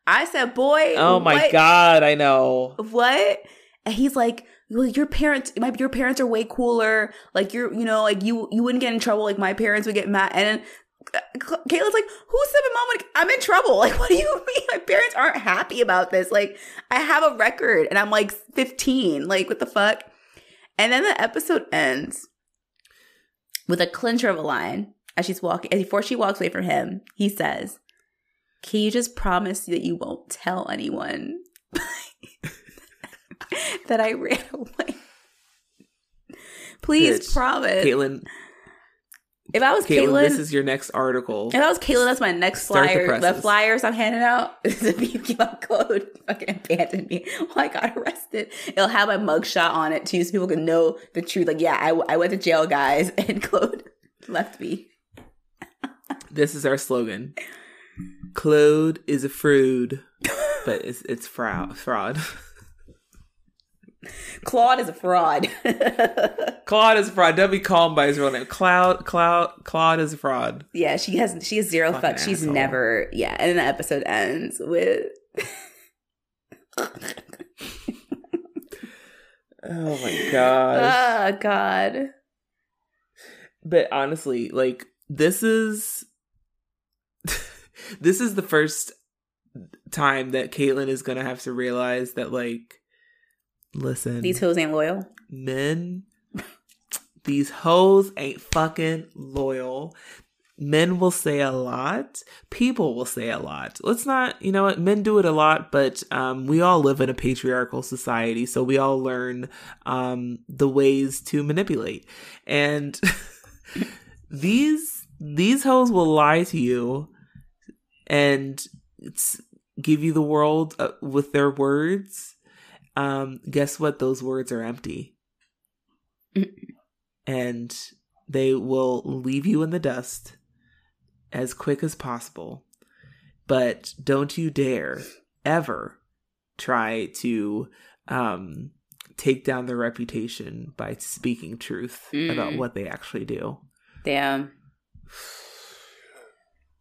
I said, boy. oh my what? god, I know. What? And he's like, well, your parents, my your parents are way cooler. Like you're, you know, like you you wouldn't get in trouble. Like my parents would get mad. And Caitlin's like, who said my mom would? I'm in trouble. (laughs) Like, what do you mean? My parents aren't happy about this. Like, I have a record, and I'm like 15. Like, what the fuck? And then the episode ends with a clincher of a line as she's walking. And before she walks away from him, he says, "Can you just promise that you won't tell anyone?" (laughs) that I ran away. (laughs) Please Bitch. promise. Caitlin, if I was Caitlin, Caitlin, this is your next article. if I was Caitlin, that's my next Start the flyer. The, presses. flyers I'm handing out (laughs) is a BQ code. Fucking abandoned me (laughs) while I got arrested. It'll have my mugshot on it too, so people can know the truth. Like, yeah, I, I went to jail, guys, (laughs) and Claude left me. This is our slogan. Claude is a fraud, but it's it's fraud. Fraud. Claude is a fraud. (laughs) Claude is a fraud. Don't be called by his real name. Cloud, Cloud, Claude is a fraud. yeah, she has she has zero Fucking fuck. She's asshole. never yeah. And then the episode ends with (laughs) Oh my god. oh ah, god. but honestly, like this is (laughs) this is the first time that Caitlin is gonna have to realize that like listen. These hoes ain't loyal. men these hoes ain't fucking loyal. Men will say a lot. People will say a lot. Let's not you know what? Men do it a lot but um, we all live in a patriarchal society so we all learn um, the ways to manipulate. And (laughs) these these hoes will lie to you and it's, give you the world uh, with their words um, guess what? Those words are empty. and they will leave you in the dust as quick as possible. But don't you dare ever try to um, take down their reputation by speaking truth about Mm. what they actually do. Damn.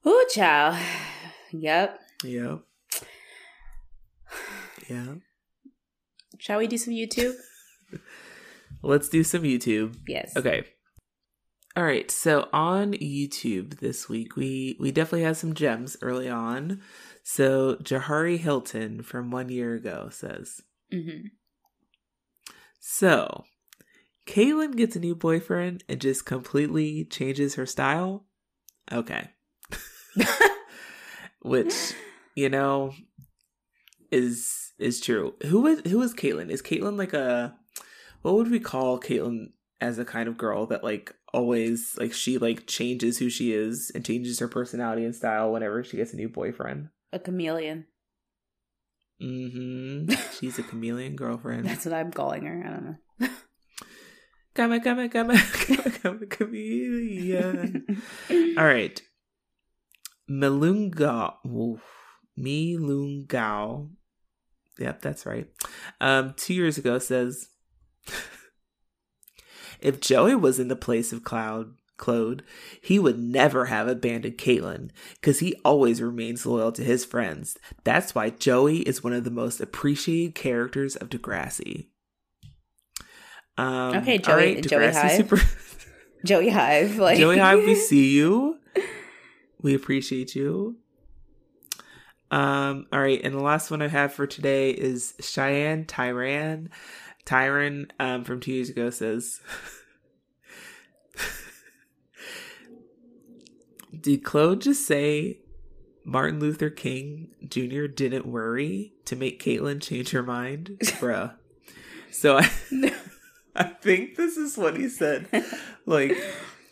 Ooh, child. (sighs) Yep. Yep. Yeah. Shall we do some YouTube? (laughs) Let's do some YouTube. Yes. Okay. All right. So on YouTube this week, we we definitely had some gems early on. So Jahari Hilton from one year ago says, hmm "So Caitlin gets a new boyfriend and just completely changes her style." Okay. (laughs) (laughs) Which you know is is true. Who is who is Caitlin? Is Caitlin like a what would we call Caitlin as a kind of girl that like always like she like changes who she is and changes her personality and style whenever she gets a new boyfriend? A chameleon. Mm-hmm. (laughs) She's a chameleon girlfriend. That's what I'm calling her. I don't know. Come on, come on, come on, (laughs) come on, come on, chameleon. (laughs) All right. Melunga. Oof. Yep, that's right. Um, two years ago says if Joey was in the place of Cloud Claude, he would never have abandoned Caitlin because he always remains loyal to his friends. That's why Joey is one of the most appreciated characters of Degrassi. Um, Okay, Joey- Joey Degrassi Hive. Super- Joey Hive. Like Joey Hive, we (laughs) see you. We appreciate you. Um, all right, and the last one I have for today is Cheyenne Tyran. Tyran um, from two years ago says (laughs) Did Claude just say Martin Luther King Jr. didn't worry to make Caitlin change her mind? (laughs) Bruh. So I (laughs) I think this is what he said. Like,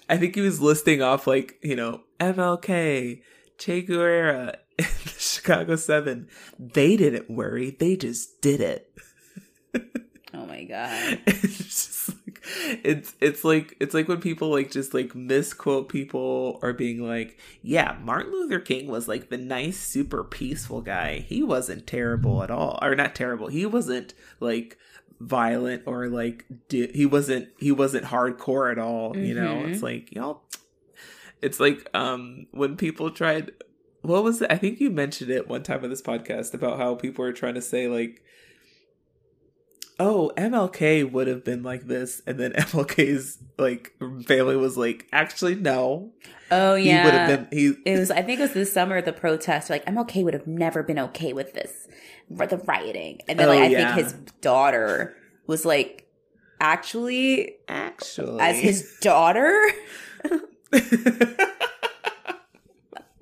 I think he was listing off like, you know, MLK, Che Guevara, Chicago Seven. They didn't worry, they just did it. Oh my god. (laughs) it's just like it's it's like it's like when people like just like misquote people or being like, yeah, Martin Luther King was like the nice, super peaceful guy. He wasn't terrible at all, or not terrible. He wasn't like violent or like di- he wasn't he wasn't hardcore at all. You know, Mhm. it's like y'all. it's like um when people tried. What was it? I think you mentioned it one time on this podcast about how people were trying to say like oh, MLK would have been like this, and then (laughs) MLK's like family was like, actually, no, Oh yeah. he would have been. He It was. I think it was this summer. The protest. Like MLK would have never been okay with this, the rioting. And then, Oh, like, I yeah. think his daughter was like, actually, actually as his daughter, (laughs)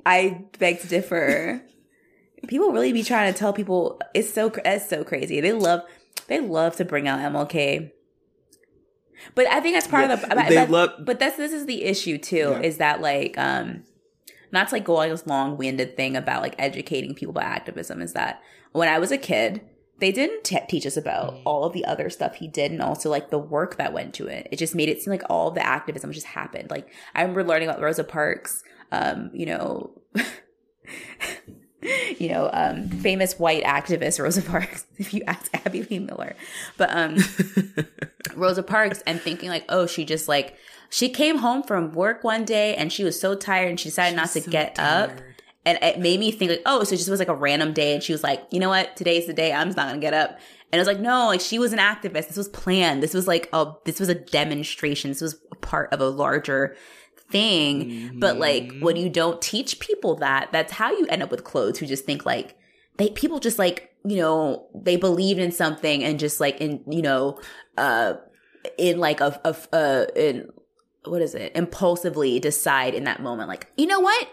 I beg to differ. People really be trying to tell people it's so cr- that's so crazy. They love they love to bring out MLK. But I think that's part of the but, they but- love. but that's this is the issue too Yeah. is that like um not to like go on this long-winded thing about like educating people about activism is that when I was a kid they didn't te- teach us about Mhm. all of the other stuff he did and also like the work that went to it. It just made it seem like all of the activism just happened. Like I remember learning about Rosa Parks, um, you know, (laughs) you know, um, famous white activist Rosa Parks, (laughs) if you ask Abby Lee Miller. But um, (laughs) Rosa Parks and thinking like, oh, she just like she came home from work one day and she was so tired and she decided She's not to so get up. And it made me think like, oh, so it just was like a random day and she was like, you know what, today's the day, I'm just not gonna get up. And it was like, no, like she was an activist. This was planned. This was like a this was a demonstration. This was a part of a larger thing. But like Mhm. when you don't teach people that, that's how you end up with clothes who just think like they people just like, you know, they believed in something and just like in, you know, uh in like a, a uh in what is it? Impulsively decide in that moment, like, you know what?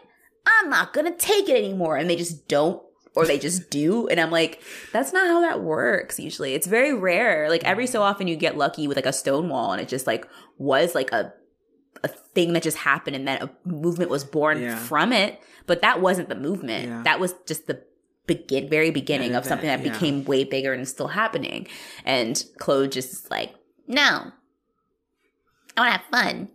I'm not gonna take it anymore. And they just don't or they just do. And I'm like, that's not how that works usually. It's very rare. Like every so often you get lucky with like a stone wall and it just like was like a thing that just happened and then a movement was born Yeah. from it. But that wasn't the movement. Yeah. That was just the begin very beginning of something that became way bigger and still happening. And Claude just like, no. I wanna have fun.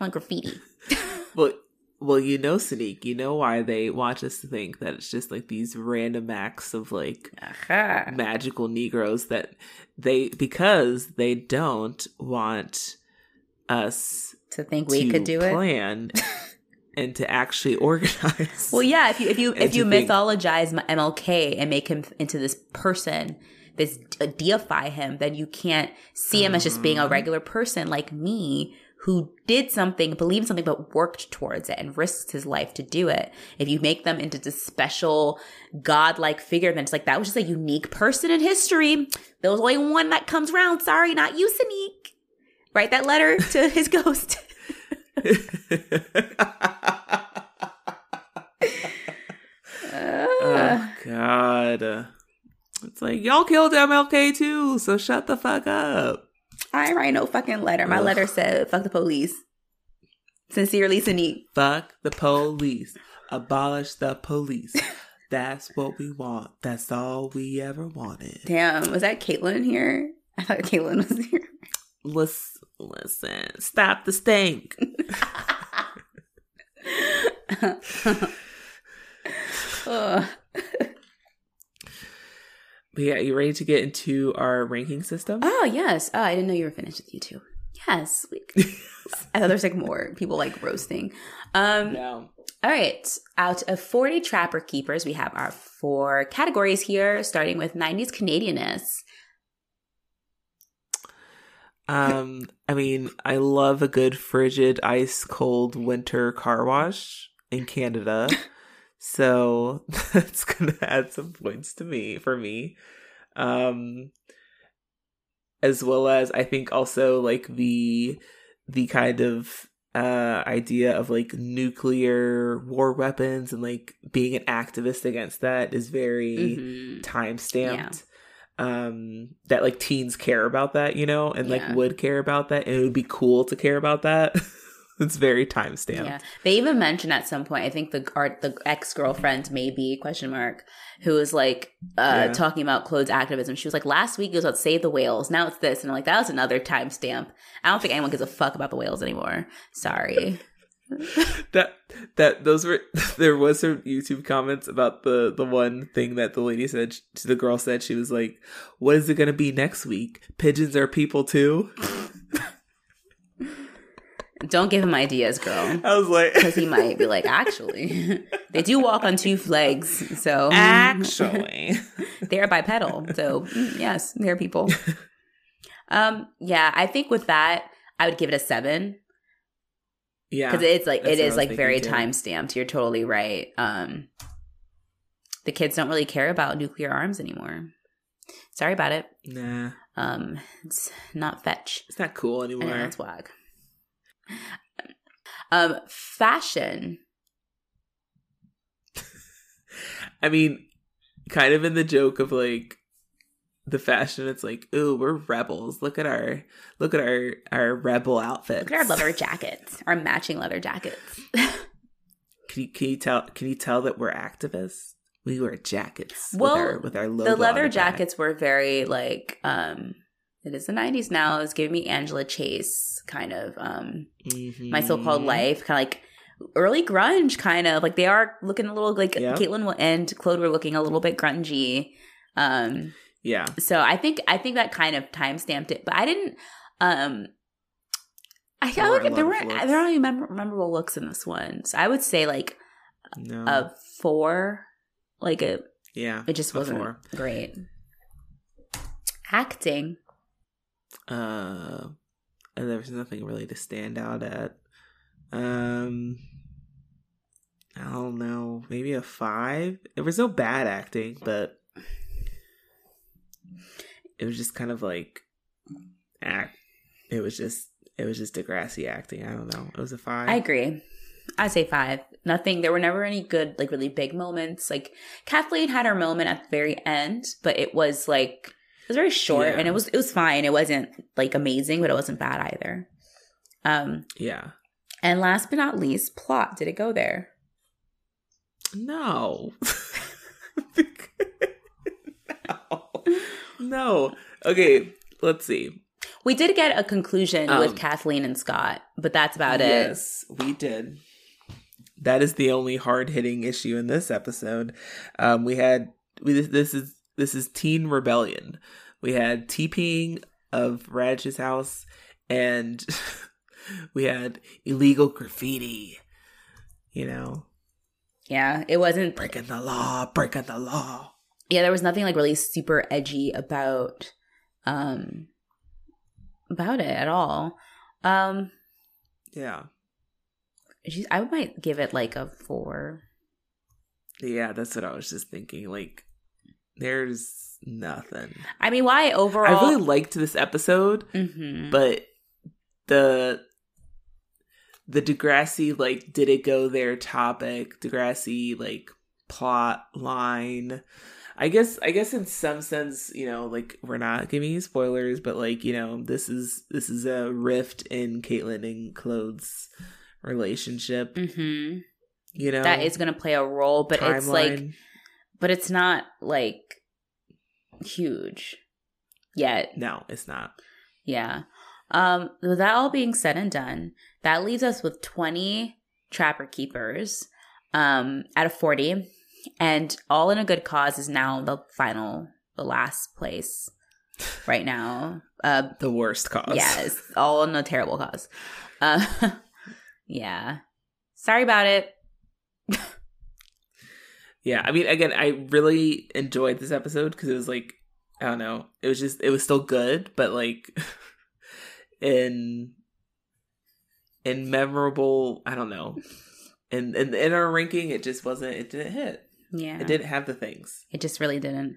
I want graffiti. (laughs) Well, well, you know, Seynique, you know why they want us to think that it's just like these random acts of like Aha. magical Negroes that they because they don't want us To think we to could do it. plan and to actually (laughs) organize. Well, yeah. If you if you if you to think- mythologize MLK and make him into this person, this uh, deify him, then you can't see him as just being a Uh-huh. regular person like me who did something, believed in something, but worked towards it and risked his life to do it. If you make them into this special godlike figure, then it's like that was just a unique person in history. There was only one that comes around. Sorry, not you, Seynique. Write that letter to his (laughs) ghost. (laughs) oh God. It's like y'all killed MLK too, so shut the fuck up. I ain't write no fucking letter. My Ugh. letter said, fuck the police. Sincerely, Seynique. Fuck the police. Abolish the police. (laughs) That's what we want. That's all we ever wanted. Damn, was that Caitlin here? I thought Caitlin was here. Listen, listen. Stop the stink. (laughs) But yeah, you ready to get into our ranking system? oh, yes. Oh, I didn't know you were finished with you two. Yes. (laughs) I thought there's like more people like roasting. Um, no. All right. Out of 40 Trapper Keepers, we have our four categories here, starting with 90s Canadianness. Um, I mean, I love a good frigid, ice cold winter car wash in Canada. (laughs) so (laughs) that's gonna add some points to me for me. Um as well as I think also like the the kind of uh idea of like nuclear war weapons and like being an activist against that is very Mhm. time stamped um that like teens care about that you know and Yeah. like would care about that and it would be cool to care about that (laughs) it's very time stamped Yeah, they even mentioned at some point. I think the art, the ex girlfriend, maybe question mark, who was like uh Yeah. talking about clothes activism. She was like, last week it was about save the whales. Now it's this, and I'm like, that was another timestamp. I don't think anyone gives a fuck about the whales anymore. Sorry. (laughs) that that those were (laughs) there was some youtube comments about the the one thing that the lady said to the girl said she was like what is it going to be next week pigeons are people too (laughs) Don't give him ideas, girl. i was like Because he might be like, actually, they do walk on two legs, so actually they're bipedal. So mm, yes, they're people. Um, yeah, I think with that, I would give it a seven. Yeah because it's like that's it is like very too. time stamped. You're totally right. Um, the kids don't really care about nuclear arms anymore. Sorry about it. nah Um, it's not fetch. it's not cool anymore know, it's wag. Um, fashion. (laughs) I mean, kind of in the joke of like the fashion. It's like, ooh, we're rebels. Look at our look at our our rebel outfits. Look at our leather jackets, our matching leather jackets. (laughs) Can you, can you tell? Can you tell that we're activists? We wear jackets. Well, with our, with our the leather jackets were very like um it is the 90s now it's giving me angela chase kind of um my so-called life kind of like early grunge kind of like they are looking a little like Yeah. Caitlin and Claude were looking a little bit grungy. Um, Yeah. so I think I think that kind of time stamped it, but I didn't. Um, I weren't like there lot were of there looks. aren't any mem- memorable looks in this one. So I would say like No. a four. Like it, yeah. it just wasn't four. great. Acting. Uh, and there was nothing really to stand out at. Um, I don't know, maybe a five. There was no bad acting, but it was just kind of like act. It was just it was just Degrassi acting. I don't know. It was a five. I agree. I say five. Nothing. There were never any good, like really big moments. Like Kathleen had her moment at the very end, but it was like it was very short, Yeah. and it was it was fine. It wasn't like amazing, but it wasn't bad either. Um, yeah. and last but not least, plot. Did it go there? No. (laughs) (laughs) no. No. Okay, let's see. We did get a conclusion Um, with Kathleen and Scott, but that's about it. Yes, we did. That is the only hard hitting issue in this episode. Um, we had we, this, this is this is teen rebellion. We had TPing of Raditch's house, and (laughs) we had illegal graffiti. You know, Yeah, it wasn't. breaking the law, breaking the law. Yeah, there was nothing like really super edgy about um about it at all. Um Yeah, she's, I might give it like a 4. yeah. That's what I was just thinking. Like, there's nothing. I mean, why overall I really liked this episode. Mhm. but the the Degrassi like did it go there topic Degrassi like plot line I guess I guess in some sense you know like we're not giving you spoilers but like you know this is this is a rift in Caitlin and Claude's relationship Mhm. you know that is going to play a role, but it's like but it's not like huge yet. no it's not Yeah. Um, with that all being said and done, that leaves us with 20 Trapper Keepers um, out of 40. And All in a Good Cause is now the final, the last place right now. Uh, (laughs) the worst cause yes, all in a terrible cause. Uh, (laughs) yeah. Sorry about it. (laughs) Yeah, I mean, again, I really enjoyed this episode because it was like, I don't know, it was just, it was still good, but like, in, in memorable, I don't know, in in in our ranking, it just wasn't, it didn't hit, Yeah. it didn't have the things. It just really didn't.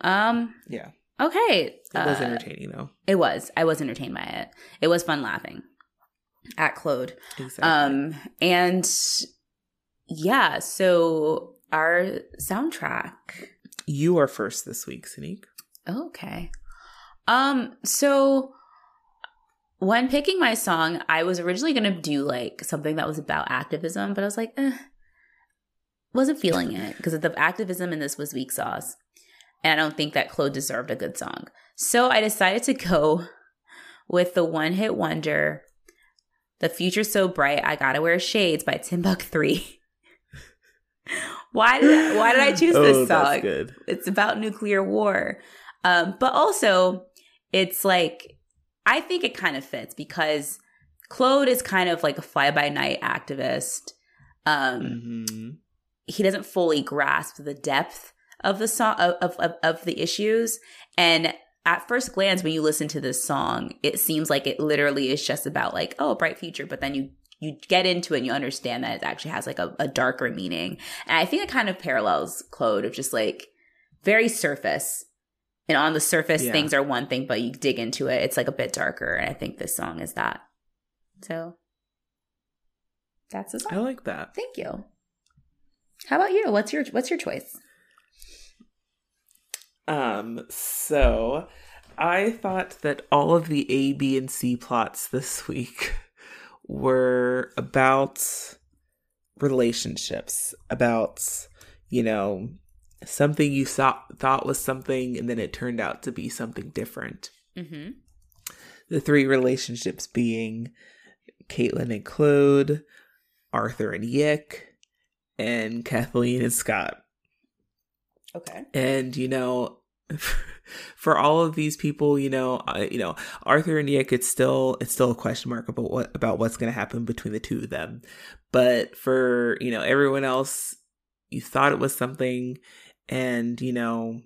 Um, Yeah, okay. it was uh, entertaining though. It was. I was entertained by it. It was fun laughing at Claude. Exactly. Um and yeah, so our soundtrack. you are first this week, Sneak. Okay. Um so when picking my song, I was originally going to do like something that was about activism, but I was like, eh, wasn't feeling it because of the activism in this was weak sauce. And I don't think that Claude deserved a good song. So I decided to go with the one hit wonder, The Future So Bright, I Gotta Wear Shades by Timbuk 3. (laughs) why did I, why did I choose oh, this That's song? good. It's about nuclear war. Um, but also, it's like, I think it kind of fits because Claude is kind of like a fly by night activist. Um, hmm he doesn't fully grasp the depth of the song of, of of the issues. And at first glance when you listen to this song it seems like it literally is just about like oh a bright future. But then you you get into it and you understand that it actually has like a, a darker meaning. And i think it kind of parallels claude of just like very surface. And on the surface Yeah. things are one thing but you dig into it it's like a bit darker. And i think this song is that. So that's the song. I like that. Thank you. How about you? What's your what's your choice? Um, so I thought that all of the A, B, and C plots this (laughs) week were about relationships, about, you know, something you thought thought was something and then it turned out to be something different. Mm-hmm. The three relationships being Caitlin and Claude, Arthur and Yick, and Kathleen and Scott. Okay. And you know, (laughs) for all of these people, you know, you know, Arthur and Yick, it's still it's still a question mark about what about what's going to happen between the two of them. But for you know everyone else, you thought it was something, and you know,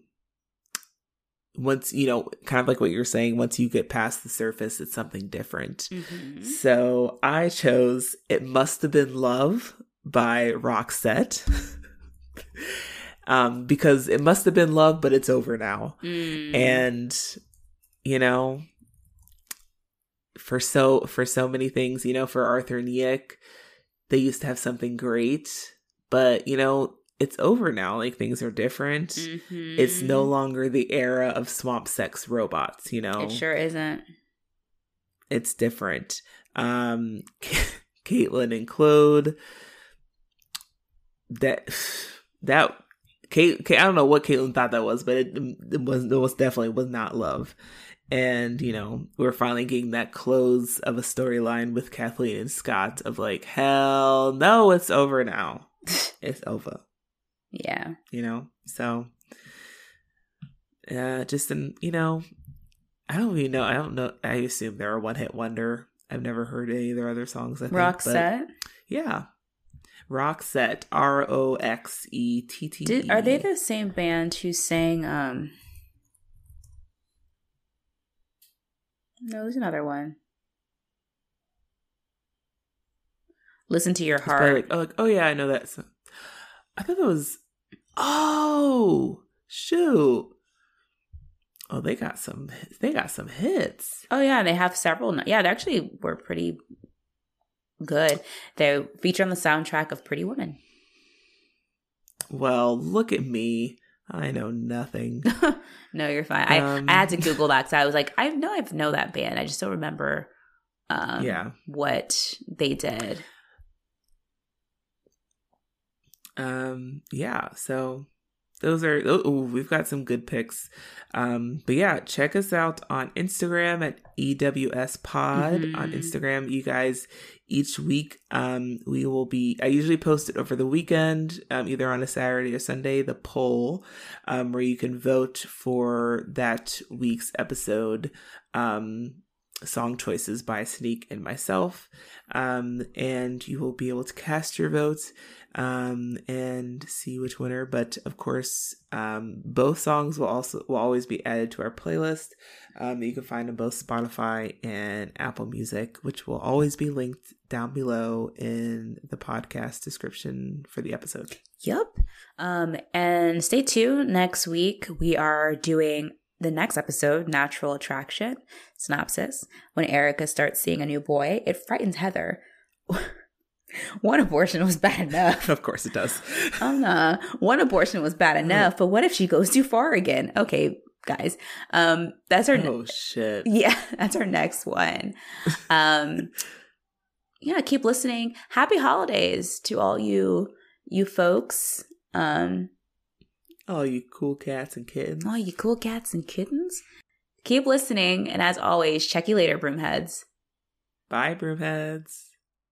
once you know, kind of like what you're saying, once you get past the surface, it's something different. Mm-hmm. So I chose "It Must Have Been Love" by Roxette. (laughs) um, because it must have been love, but it's over now. Mm. And you know, for so for so many things, you know, for Arthur and Yick, they used to have something great, but you know, it's over now. Like things are different. Mhm. It's no longer the era of swamp sex robots, you know. It sure isn't. It's different. Um (laughs) Caitlin and Claude that that Kate, Kate, I don't know what Caitlin thought that was, but it, it was it was definitely was not love. And you know, we're finally getting that close of a storyline with Kathleen and Scott of like, hell no, it's over now. (laughs) it's over. Yeah. You know, so uh, just an you know, I don't even know. I don't know. I assume they're a one hit wonder. I've never heard any of their other songs. I think, but Roxette. yeah, Roxette, R O X E T T. Are they the same band who sang um No, there's another one. Listen to your heart. like, oh, like, oh yeah, I know that. song. I thought that was. Oh shoot! Oh, they got some. They got some hits. Oh yeah, they have several. Yeah, they actually were pretty good. They feature on the soundtrack of Pretty Woman. Well, look at me. I know nothing. (laughs) no, you're fine. I, Um, I had to Google that because I was like, I know I know that band. I just don't remember um, Yeah. what they did. Um, yeah, so those are oh, ooh, we've got some good picks. Um, but yeah, check us out on Instagram at EWS Pod on Mhm. Instagram. You guys, each week, um, we will be. I usually post it over the weekend, um, either on a Saturday or Sunday. The poll, um, where you can vote for that week's episode. Um, song choices by Sneak and myself. Um, and you will be able to cast your votes um, and see which winner. But of course, um, both songs will also will always be added to our playlist. Um, you can find on both Spotify and Apple Music, which will always be linked down below in the podcast description for the episode. Yep. Um, and stay tuned. Next week, we are doing the next episode, Natural Attraction Synopsis. When Erica starts seeing a new boy, it frightens Heather. (laughs) One abortion was bad enough. (laughs) of course, it does. Oh no. One abortion was bad enough, but what if she goes too far again? Okay, guys. Um, that's our oh shit! (laughs) yeah, that's our next one. (laughs) Um, yeah, keep listening. Happy holidays to all you you folks. Um, Oh, you cool cats and kittens. all you cool cats and kittens. Keep listening, and as always, check you later, broomheads. Bye, broomheads.